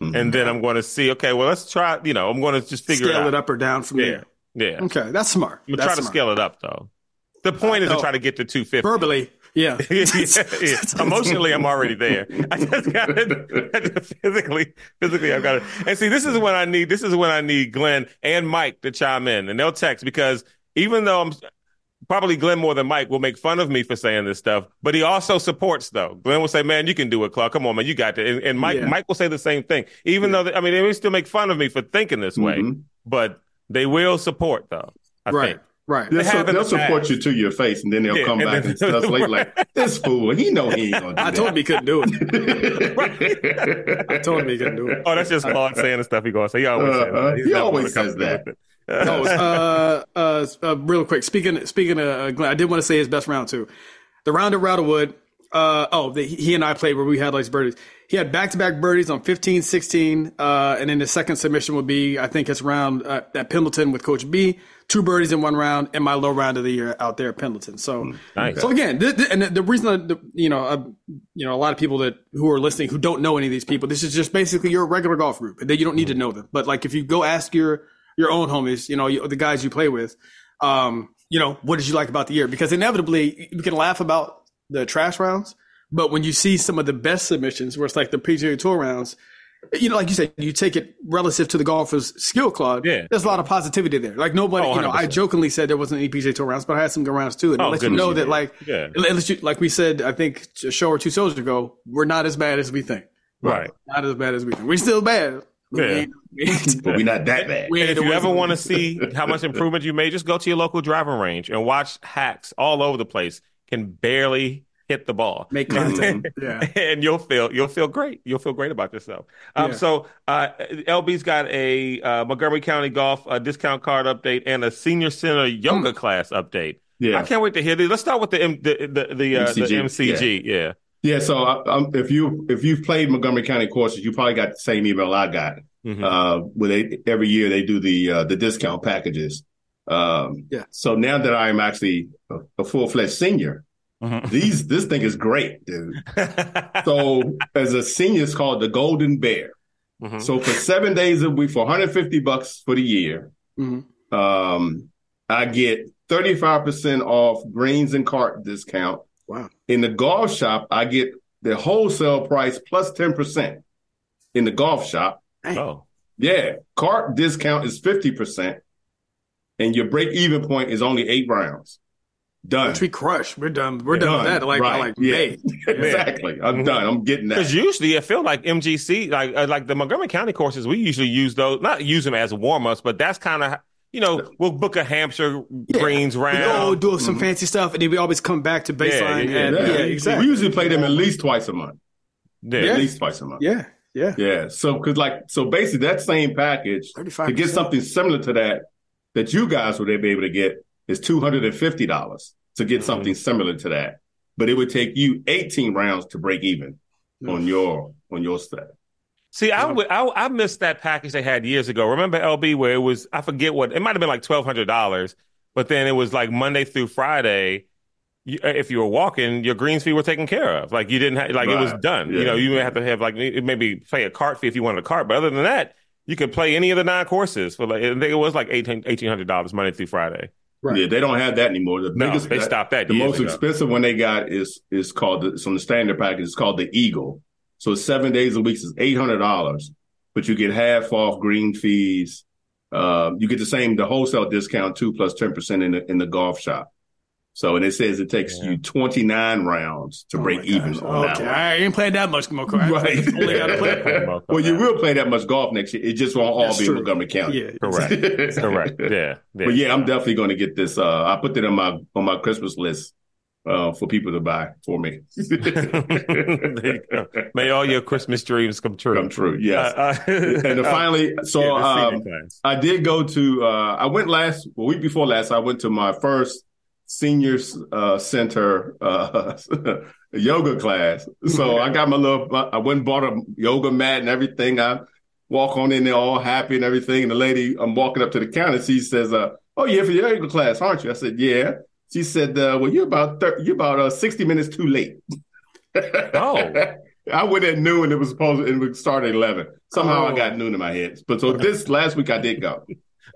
Speaker 2: mm-hmm. and then I'm going to see. Okay, well, let's try. You know, I'm going to just figure
Speaker 3: Scale
Speaker 2: it
Speaker 3: it
Speaker 2: out.
Speaker 3: up or down from
Speaker 2: Yeah,
Speaker 3: there.
Speaker 2: yeah.
Speaker 3: Okay, that's smart.
Speaker 2: I'm gonna
Speaker 3: That's
Speaker 2: try to scale it up though. The point is to
Speaker 3: Oh.
Speaker 2: try to get to 250.
Speaker 3: verbally. Yeah. *laughs*
Speaker 2: yeah, *laughs* yeah. Emotionally, I'm already there. I just got to physically, physically, I've got it. And see, this is when I need. This is when I need Glenn and Mike to chime in, and they'll text because even though I'm probably Glenn more than Mike will make fun of me for saying this stuff, but he also supports though. Glenn will say, "Man, you can do it, Clark. Come on, man, you got it." And, and Mike,
Speaker 3: Yeah.
Speaker 2: Mike will say the same thing, even though I mean they may still make fun of me for thinking this way,
Speaker 4: Mhm.
Speaker 2: but they will support though. I
Speaker 3: right.
Speaker 2: think.
Speaker 3: Right.
Speaker 4: They'll,
Speaker 2: They have in
Speaker 4: they'll
Speaker 2: the
Speaker 4: support
Speaker 2: past.
Speaker 4: you to your face, and then they'll
Speaker 2: Yeah,
Speaker 4: come
Speaker 2: and
Speaker 4: back
Speaker 2: then-
Speaker 4: and stuff later like, *laughs* "This fool, he know he ain't gonna do
Speaker 3: I
Speaker 4: that."
Speaker 3: told him he couldn't do it. I told him he couldn't do it.
Speaker 2: Oh, that's just Claude saying the stuff he going to say. He always says that. He's
Speaker 4: He always says
Speaker 2: come
Speaker 4: that.
Speaker 3: Oh, uh, uh, uh, real quick. Speaking, speaking of uh, Glenn, I did want to say his best round too. The round at Rattlewood. Uh, oh, the, he and I played where we had like birdies. He had back to back birdies on 15, 16, uh, and then the second submission would be, I think it's round uh, at Pendleton with Coach B. Two birdies in one round, and my low round of the year out there at Pendleton. So,
Speaker 2: Nice.
Speaker 3: so again, and the, the reason, that, you know, uh, you know, a lot of people that who are listening who don't know any of these people, this is just basically your regular golf group. That you don't need to know them, but like if you go ask your your own homies, you know, you, the guys you play with, um, you know, what did you like about the year? Because inevitably, you can laugh about the trash rounds, but when you see some of the best submissions, where it's like the PGA Tour rounds, you know, like you said, you take it relative to the golfer's skill, Claude.
Speaker 2: Yeah.
Speaker 3: There's a lot of positivity there. Like nobody,
Speaker 2: Oh,
Speaker 3: you know, I jokingly said there wasn't any PGA Tour rounds, but I had some good rounds too. And
Speaker 2: Oh,
Speaker 3: it lets you know that, like,
Speaker 2: Yeah.
Speaker 3: you- like we said, I think a show or two shows ago, we're not as bad as we think.
Speaker 2: Right.
Speaker 3: Not as bad as we think. We're still bad. *laughs* *laughs* but we
Speaker 2: Yeah.
Speaker 3: ain't- we ain't-
Speaker 4: but we're not that bad.
Speaker 3: we ain't
Speaker 2: If you ever want to see how much improvement you made, just go to your local driving range and watch hacks all over the place. Can barely hit the ball.
Speaker 3: make *laughs* content, yeah.
Speaker 2: and you'll feel you'll feel great. You'll feel great about yourself. Um,
Speaker 3: Yeah.
Speaker 2: So uh, LB's got a uh, Montgomery County Golf uh, discount card update and a senior center yoga
Speaker 3: Hmm.
Speaker 2: class update.
Speaker 4: Yeah.
Speaker 2: I can't wait to hear this. Let's start with the M- the the the, uh, the
Speaker 4: MCG,
Speaker 2: MCG. Yeah.
Speaker 4: Yeah, so um, if you if you've played Montgomery County courses, you probably got the same email I got.
Speaker 2: Mhm.
Speaker 4: Uh, where they every year they do the uh, the discount packages. Um,
Speaker 3: Yeah.
Speaker 4: So now that I'm actually a, a full fledged senior,
Speaker 2: Mhm. *laughs*
Speaker 4: these this thing is great, dude. So as a senior, it's called the Golden Bear.
Speaker 2: Mhm.
Speaker 4: So for seven days a week, for 150 bucks for the year,
Speaker 3: Mhm.
Speaker 4: um, I get 35% off greens and cart discount.
Speaker 3: Wow.
Speaker 4: In the golf shop, I get the wholesale price plus 10% in the golf shop.
Speaker 2: oh,
Speaker 4: Yeah. Cart discount is 50%. And your break even point is only eight rounds. Done.
Speaker 3: Which we crush. We're done. We're done,
Speaker 4: Done.
Speaker 3: with that. Like,
Speaker 4: Right.
Speaker 3: like
Speaker 4: Yeah.
Speaker 3: May. *laughs*
Speaker 4: exactly. I'm
Speaker 2: Mhm.
Speaker 4: done. I'm getting that.
Speaker 2: because usually I feel like MGC, like uh, like the Montgomery County courses, we usually use those, not use them as warm ups, but that's kind of you know we'll book a Hampshire
Speaker 3: Yeah.
Speaker 2: greens
Speaker 3: We
Speaker 2: round.
Speaker 3: go do some mm-hmm. fancy stuff, and then we always come back to baseline.
Speaker 2: yeah,
Speaker 3: and,
Speaker 2: yeah.
Speaker 3: yeah,
Speaker 4: Yeah.
Speaker 3: exactly.
Speaker 4: We usually play them at least twice a month.
Speaker 2: Yeah.
Speaker 3: Yeah.
Speaker 4: At least twice a month.
Speaker 3: Yeah, yeah.
Speaker 4: Yeah. So, cause like, so basically that same package to
Speaker 3: 35%.
Speaker 4: get something similar to that, that you guys would be able to get is $250 to get mm-hmm. something similar to that. But it would take you 18 rounds to break even on your, on your set.
Speaker 2: See, I would, I, I missed that package they had years ago. Remember LB where it was, I forget what, it might have been like $1,200, but then it was like Monday through Friday. You, uh, if you were walking, your greens fee were taken care of. Like you didn't have, like it was
Speaker 4: Right.
Speaker 2: done. You know, you may have to have like maybe pay a cart fee if you wanted a cart, but other than that, you could play any of the nine courses for like, I think it was like $1,800 Monday through Friday.
Speaker 3: Right.
Speaker 4: Yeah. They don't have that anymore. The
Speaker 2: No,
Speaker 4: biggest,
Speaker 2: they stopped that
Speaker 4: The most
Speaker 2: ago.
Speaker 4: expensive one they got is, is called, the, it's on the standard package. It's called the Eagle. So seven days a week is $800, but you get half off green fees. Uh, you get the same, the wholesale discount too, plus 10% in the, in the golf shop. So, and it says it takes
Speaker 2: Yeah.
Speaker 4: you 29 rounds to
Speaker 3: Oh
Speaker 4: break even
Speaker 3: gosh.
Speaker 4: on
Speaker 3: okay.
Speaker 4: that
Speaker 3: I ain't playing that much more. I
Speaker 4: Right.
Speaker 3: Only gotta *laughs* play.
Speaker 4: one. Well, you will play that much golf next year. It just won't all
Speaker 3: That's
Speaker 4: be
Speaker 3: true.
Speaker 4: in Montgomery County.
Speaker 3: Yeah.
Speaker 2: Correct. Correct. Yeah. *laughs* yeah.
Speaker 4: But yeah, I'm definitely going to get this. Uh, I put that on my on my Christmas list uh, for people to buy for me. *laughs*
Speaker 2: there you go. May all your Christmas dreams come true.
Speaker 4: Come true. Yes.
Speaker 2: Uh, uh,
Speaker 4: and *laughs* finally, so
Speaker 2: yeah,
Speaker 4: um. I did go to. Uh, I went last well, week before last. I went to my first senior uh, center uh, *laughs* yoga class. So I got my little. I went and bought a yoga mat and everything. I walk on in there all happy and everything. And the lady, I'm walking up to the counter. She says, uh, "Oh, you're for your yoga class, aren't you?" I said, "Yeah." She said, uh, "Well, you're about thir- you're about uh, 60 minutes too late."
Speaker 2: Oh. *laughs*
Speaker 4: I went at noon and it was supposed to, it would start at 11. Somehow
Speaker 3: Oh.
Speaker 4: I got noon in my head. But so this *laughs* last week I did go.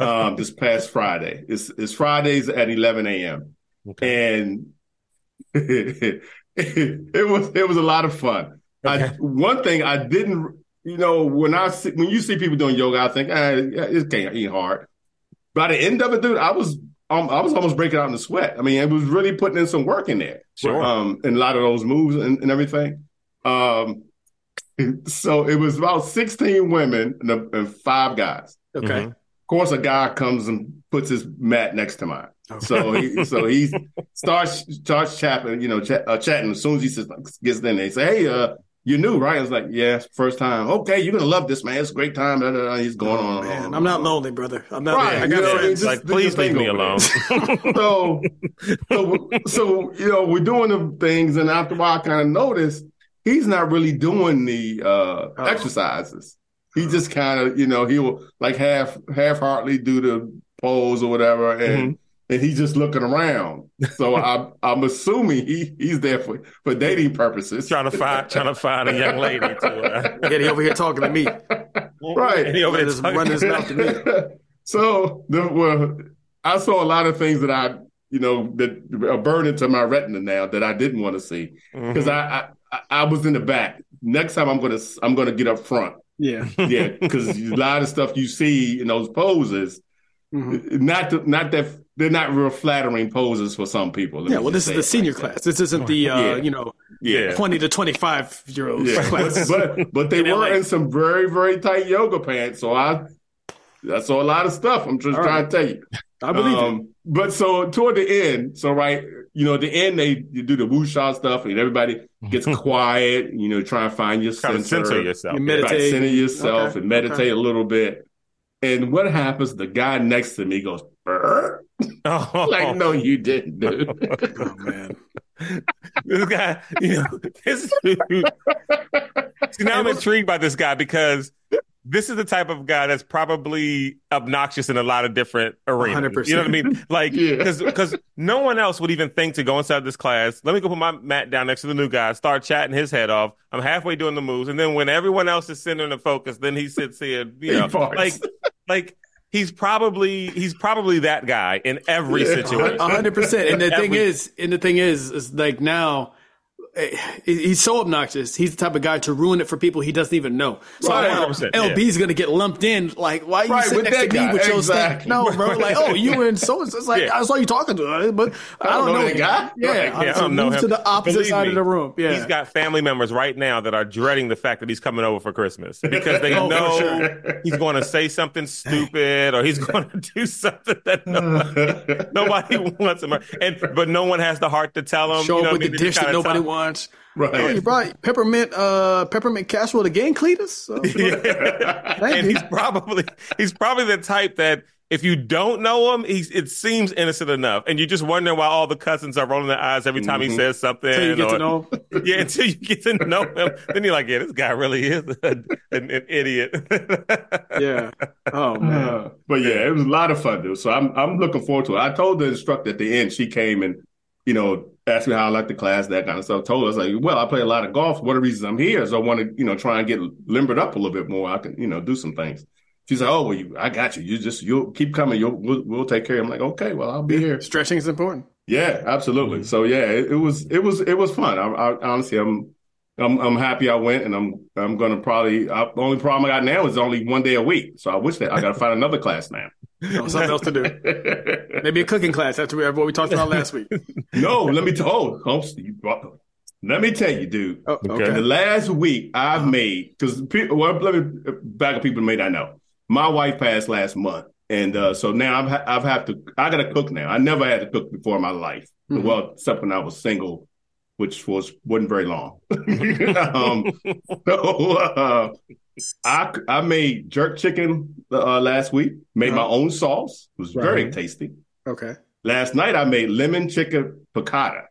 Speaker 4: Um, this past Friday. It's, it's Fridays at 11 a.m.
Speaker 2: Okay.
Speaker 4: And *laughs* it, was, it was a lot of fun. I, one thing I didn't, you know, when I see, when you see people doing yoga, I think, eh, it can't ain't hard. By the end of it, dude, I was, um, I was almost breaking out in the sweat. I mean, it was really putting in some work in there
Speaker 2: Sure.
Speaker 4: um, and a lot of those moves and, and everything. Um, so it was about 16 women and, a- and five guys.
Speaker 3: Okay.
Speaker 2: Mhm.
Speaker 4: Of course, a guy comes and puts his mat next to mine. So he, so he *laughs* starts starts chatting, you know, chat, uh, chatting. As soon as he says, gets in there, he say, "Hey, uh, you're new, right?" I was like, "Yeah, first time." Okay, you're gonna love this, man. It's a great time. Da, da, da. He's going on.
Speaker 3: Oh,
Speaker 4: and
Speaker 3: man,
Speaker 4: on.
Speaker 3: I'm not lonely, brother. I'm not.
Speaker 4: Right,
Speaker 3: I got
Speaker 4: you
Speaker 3: friends.
Speaker 4: just-
Speaker 2: like, please leave me alone. *laughs*
Speaker 4: so, so, so, you know, we're doing the things, and after a while, I kind of noticed he's not really doing the uh,
Speaker 3: Oh.
Speaker 4: exercises. He just kind of, you know, he'll like half half heartedly do the pose or whatever, and and he's just looking around. So *laughs* I'm I'm assuming he he's there for for dating purposes,
Speaker 2: trying to find trying to find a young lady to uh, *laughs*
Speaker 3: Yeah, he over here talking to me. *laughs*
Speaker 4: Right.
Speaker 2: And he over there
Speaker 3: Running his-
Speaker 2: talking-
Speaker 3: running his mouth to me.
Speaker 4: so the, well, I saw a lot of things that I, you know, that are burned into my retina now that I didn't want to see because I, I I was in the back. Next time I'm gonna I'm gonna get up front.
Speaker 3: Yeah.
Speaker 4: Yeah, because a lot of stuff you see in those poses,
Speaker 3: Mhm.
Speaker 4: not the, not that they're not real flattering poses for some people.
Speaker 3: Yeah. Well, this is the senior
Speaker 4: like
Speaker 3: class. This isn't the uh,
Speaker 4: Yeah.
Speaker 3: you know
Speaker 4: Yeah.
Speaker 3: twenty to twenty five year old
Speaker 4: Yeah,
Speaker 3: class.
Speaker 4: but, but but they *laughs*
Speaker 3: In
Speaker 4: were
Speaker 3: LA.
Speaker 4: in some very very tight yoga pants, so I I saw a lot of stuff. I'm just
Speaker 3: All
Speaker 4: trying
Speaker 3: right.
Speaker 4: to tell you.
Speaker 3: I believe it.
Speaker 4: Um, But so toward the end, so right, you know, at the end they you do the wuxia stuff and everybody gets quiet. You know, try and find your
Speaker 2: Trying to
Speaker 4: center,
Speaker 2: censor yourself.
Speaker 3: You meditate.
Speaker 4: right, center yourself
Speaker 3: Okay,
Speaker 4: and meditate
Speaker 3: okay.
Speaker 4: a little bit. And what happens? The guy next to me goes, "Brr."
Speaker 2: Oh,
Speaker 4: like, no, you didn't, dude.
Speaker 3: Oh man.
Speaker 2: this guy, you know, this dude. See, now I'm intrigued by this guy because this is the type of guy that's probably obnoxious in a lot of different arenas.
Speaker 3: 100%.
Speaker 2: You know what I mean? Like,
Speaker 4: Yeah.
Speaker 2: because no one else would even think to go inside this class. Let me go put my mat down next to the new guy, start chatting his head off. I'm halfway doing the moves, and then when everyone else is centering the focus, then he sits here, you know,
Speaker 4: farts.
Speaker 2: like, like he's probably he's probably that guy in every situation.
Speaker 3: A hundred percent. And the thing is, and the thing is, is like now. Eh, He's so obnoxious. He's the type of guy to ruin it for people he doesn't even know. So
Speaker 2: Right,
Speaker 3: now
Speaker 2: 100%,
Speaker 3: LB's gonna get lumped in. Like, why are you
Speaker 4: Right,
Speaker 3: sitting
Speaker 4: with
Speaker 3: next to
Speaker 4: that
Speaker 3: me
Speaker 4: guy.
Speaker 3: with your
Speaker 4: Exactly.
Speaker 3: stand? No, bro. Like, oh, you were in so. It's like
Speaker 2: Yeah.
Speaker 3: I saw you talking to her, but I don't, know,
Speaker 4: that guy.
Speaker 3: Yeah,
Speaker 4: Right.
Speaker 3: I,
Speaker 2: Yeah, I
Speaker 3: so
Speaker 2: don't know
Speaker 3: move
Speaker 2: him.
Speaker 3: to the opposite
Speaker 2: Believe
Speaker 3: side
Speaker 2: me,
Speaker 3: of the room. Yeah,
Speaker 2: He's got family members right now that are dreading the fact that he's coming over for Christmas because they *laughs*
Speaker 3: Oh,
Speaker 2: know
Speaker 3: sure.
Speaker 2: he's going to say something stupid or he's going *laughs* to do something that nobody, *laughs* nobody wants him. And but no one has the heart to tell him.
Speaker 3: show
Speaker 2: you know
Speaker 3: up with
Speaker 2: I
Speaker 3: the
Speaker 2: mean? They
Speaker 3: dish that nobody
Speaker 2: talk-
Speaker 3: wants.
Speaker 4: Right.
Speaker 3: Oh, you brought peppermint, uh, peppermint casserole again, Cletus. So,
Speaker 2: Yeah.
Speaker 3: Thank
Speaker 2: and
Speaker 3: you.
Speaker 2: he's probably he's probably the type that if you don't know him, he's it seems innocent enough, and you just wonder why all the cousins are rolling their eyes every time he says something.
Speaker 3: Until you get
Speaker 2: or-
Speaker 3: to know him. *laughs*
Speaker 2: yeah, until you get to know him, then you're like, yeah, this guy really is a, an, an idiot.
Speaker 3: Yeah. Oh *laughs* man.
Speaker 4: Uh, but yeah, it was a lot of fun, dude. So I'm I'm looking forward to it. I told the instructor at the end, she came and, you know, asked me how I like the class, that kind of stuff. Told us like, well, I play a lot of golf. One of the reasons I'm here is I want to, you know, try and get limbered up a little bit more. I can, you know, do some things. She's like, oh, well, you, I got you. You just, you'll keep coming. You'll, we'll, we'll take care. I'm like, okay, well, I'll be here.
Speaker 3: Stretching is important.
Speaker 4: Yeah, absolutely. Mm-hmm. So yeah, it, it was, it was, it was fun. I, I honestly, I'm, I'm, I'm happy I went, and I'm, I'm gonna probably. I, the only problem I got now is only one day a week. So I wish that I got to find another class now.
Speaker 3: No, something else to do. *laughs* Maybe a cooking class after we, what we talked about last week. *laughs*
Speaker 4: no, let me tell. Oh, you brought- let me tell you, dude.
Speaker 3: Oh,
Speaker 2: Okay.
Speaker 4: The last week I've made because people. Well, let me back up. People may not know. My wife passed last month, and uh, so now I've ha- I've have to. I got to cook now. I never had to cook before in my life.
Speaker 3: Mhm.
Speaker 4: Well, except when I was single, which was wasn't very long. *laughs* um, so uh, I I made jerk chicken uh, last week. Made my own sauce. It was very tasty.
Speaker 3: Okay.
Speaker 4: Last night I made lemon chicken piccata.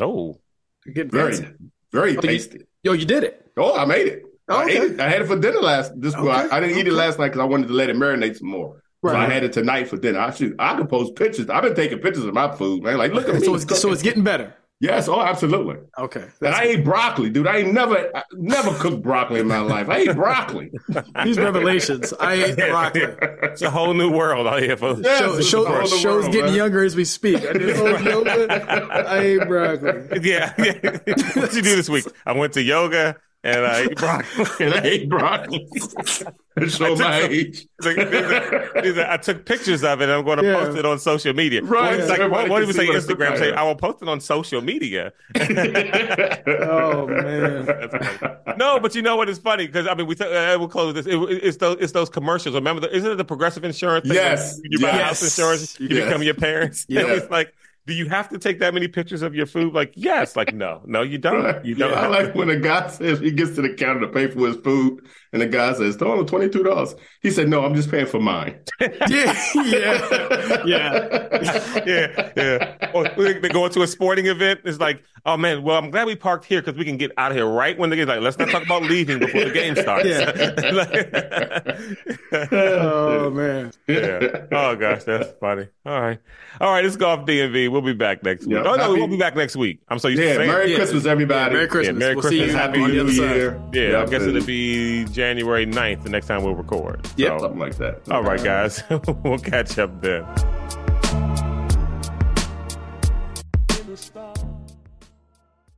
Speaker 2: oh,
Speaker 4: Very,
Speaker 3: fancy.
Speaker 4: very
Speaker 3: you-
Speaker 4: tasty.
Speaker 3: Yo, you did it.
Speaker 4: Oh, I made it. I
Speaker 3: Okay.
Speaker 4: ate it. I had it for dinner last. This well, I, I didn't eat it last night because I wanted to let it marinate some more. So I had it tonight for dinner. I should. I can post pictures. I've been taking pictures of my food, man. Like, look at me.
Speaker 3: So it's, so it's getting better.
Speaker 4: Yes. Oh, absolutely.
Speaker 3: Okay.
Speaker 4: And I ate broccoli, dude. I ain't never, I never cooked broccoli in my life. I ate broccoli. *laughs*
Speaker 3: these revelations. I ate *laughs* broccoli.
Speaker 2: it's a whole new world out here, folks.
Speaker 4: Yes,
Speaker 3: Show, show,
Speaker 4: a whole other
Speaker 3: show's
Speaker 4: world,
Speaker 3: getting
Speaker 4: man.
Speaker 3: younger as we speak. I did whole yoga. I ate broccoli.
Speaker 2: Yeah, yeah. what did you do this week? I went to yoga and I ate broccoli. *laughs*
Speaker 4: And I ate broccoli. Show *laughs* my
Speaker 2: some-
Speaker 4: age. *laughs*
Speaker 2: Like, these are- these are- I took pictures of it and I'm going to
Speaker 3: Yeah.
Speaker 2: post it on social media.
Speaker 4: Right,
Speaker 2: It's like, what, what do we say?
Speaker 4: what
Speaker 2: Instagram say. I will post it on social media. *laughs*
Speaker 3: Oh man.
Speaker 2: No, but you know what is funny because I mean we uh, we'll close this. It, it's those it's those commercials. Remember, the, isn't it the progressive insurance? Thing
Speaker 4: Yes.
Speaker 2: You buy
Speaker 4: Yes.
Speaker 2: house insurance, you
Speaker 4: Yes.
Speaker 2: become your parents.
Speaker 3: Yeah.
Speaker 2: It's like, do you have to take that many pictures of your food? Like, yes. Like, no, no, you don't. You don't.
Speaker 4: Yeah, I like when a guy says he gets to the counter to pay for his food, and the guy says, "Oh, twenty two dollars." He said, "No, I'm just paying for mine." *laughs*
Speaker 3: Yeah. Yeah. Yeah. *laughs*
Speaker 2: yeah, yeah. Or they they go into a sporting event. It's like, oh man, well, I'm glad we parked here because we can get out of here right when the game's like. Let's not talk about leaving before the game starts. Yeah. *laughs*
Speaker 3: Oh man.
Speaker 2: yeah. Oh gosh, that's funny. All right, all right. It's golf DMV. We'll be back next week.
Speaker 4: Yeah,
Speaker 2: oh no, we won't be back next week. I'm so used to
Speaker 4: Yeah,
Speaker 2: saying.
Speaker 4: Merry
Speaker 3: Yeah.
Speaker 4: Christmas, everybody.
Speaker 3: Merry Christmas.
Speaker 2: Merry
Speaker 3: we'll see
Speaker 2: Christmas.
Speaker 3: you
Speaker 4: Happy New. Year.
Speaker 2: Yeah, I
Speaker 4: Yep,
Speaker 2: guess
Speaker 4: and
Speaker 2: it'll be January 9th the next time we'll record.
Speaker 3: Yep.
Speaker 2: So,
Speaker 4: something like that.
Speaker 2: all right, guys. *laughs* we'll catch up then.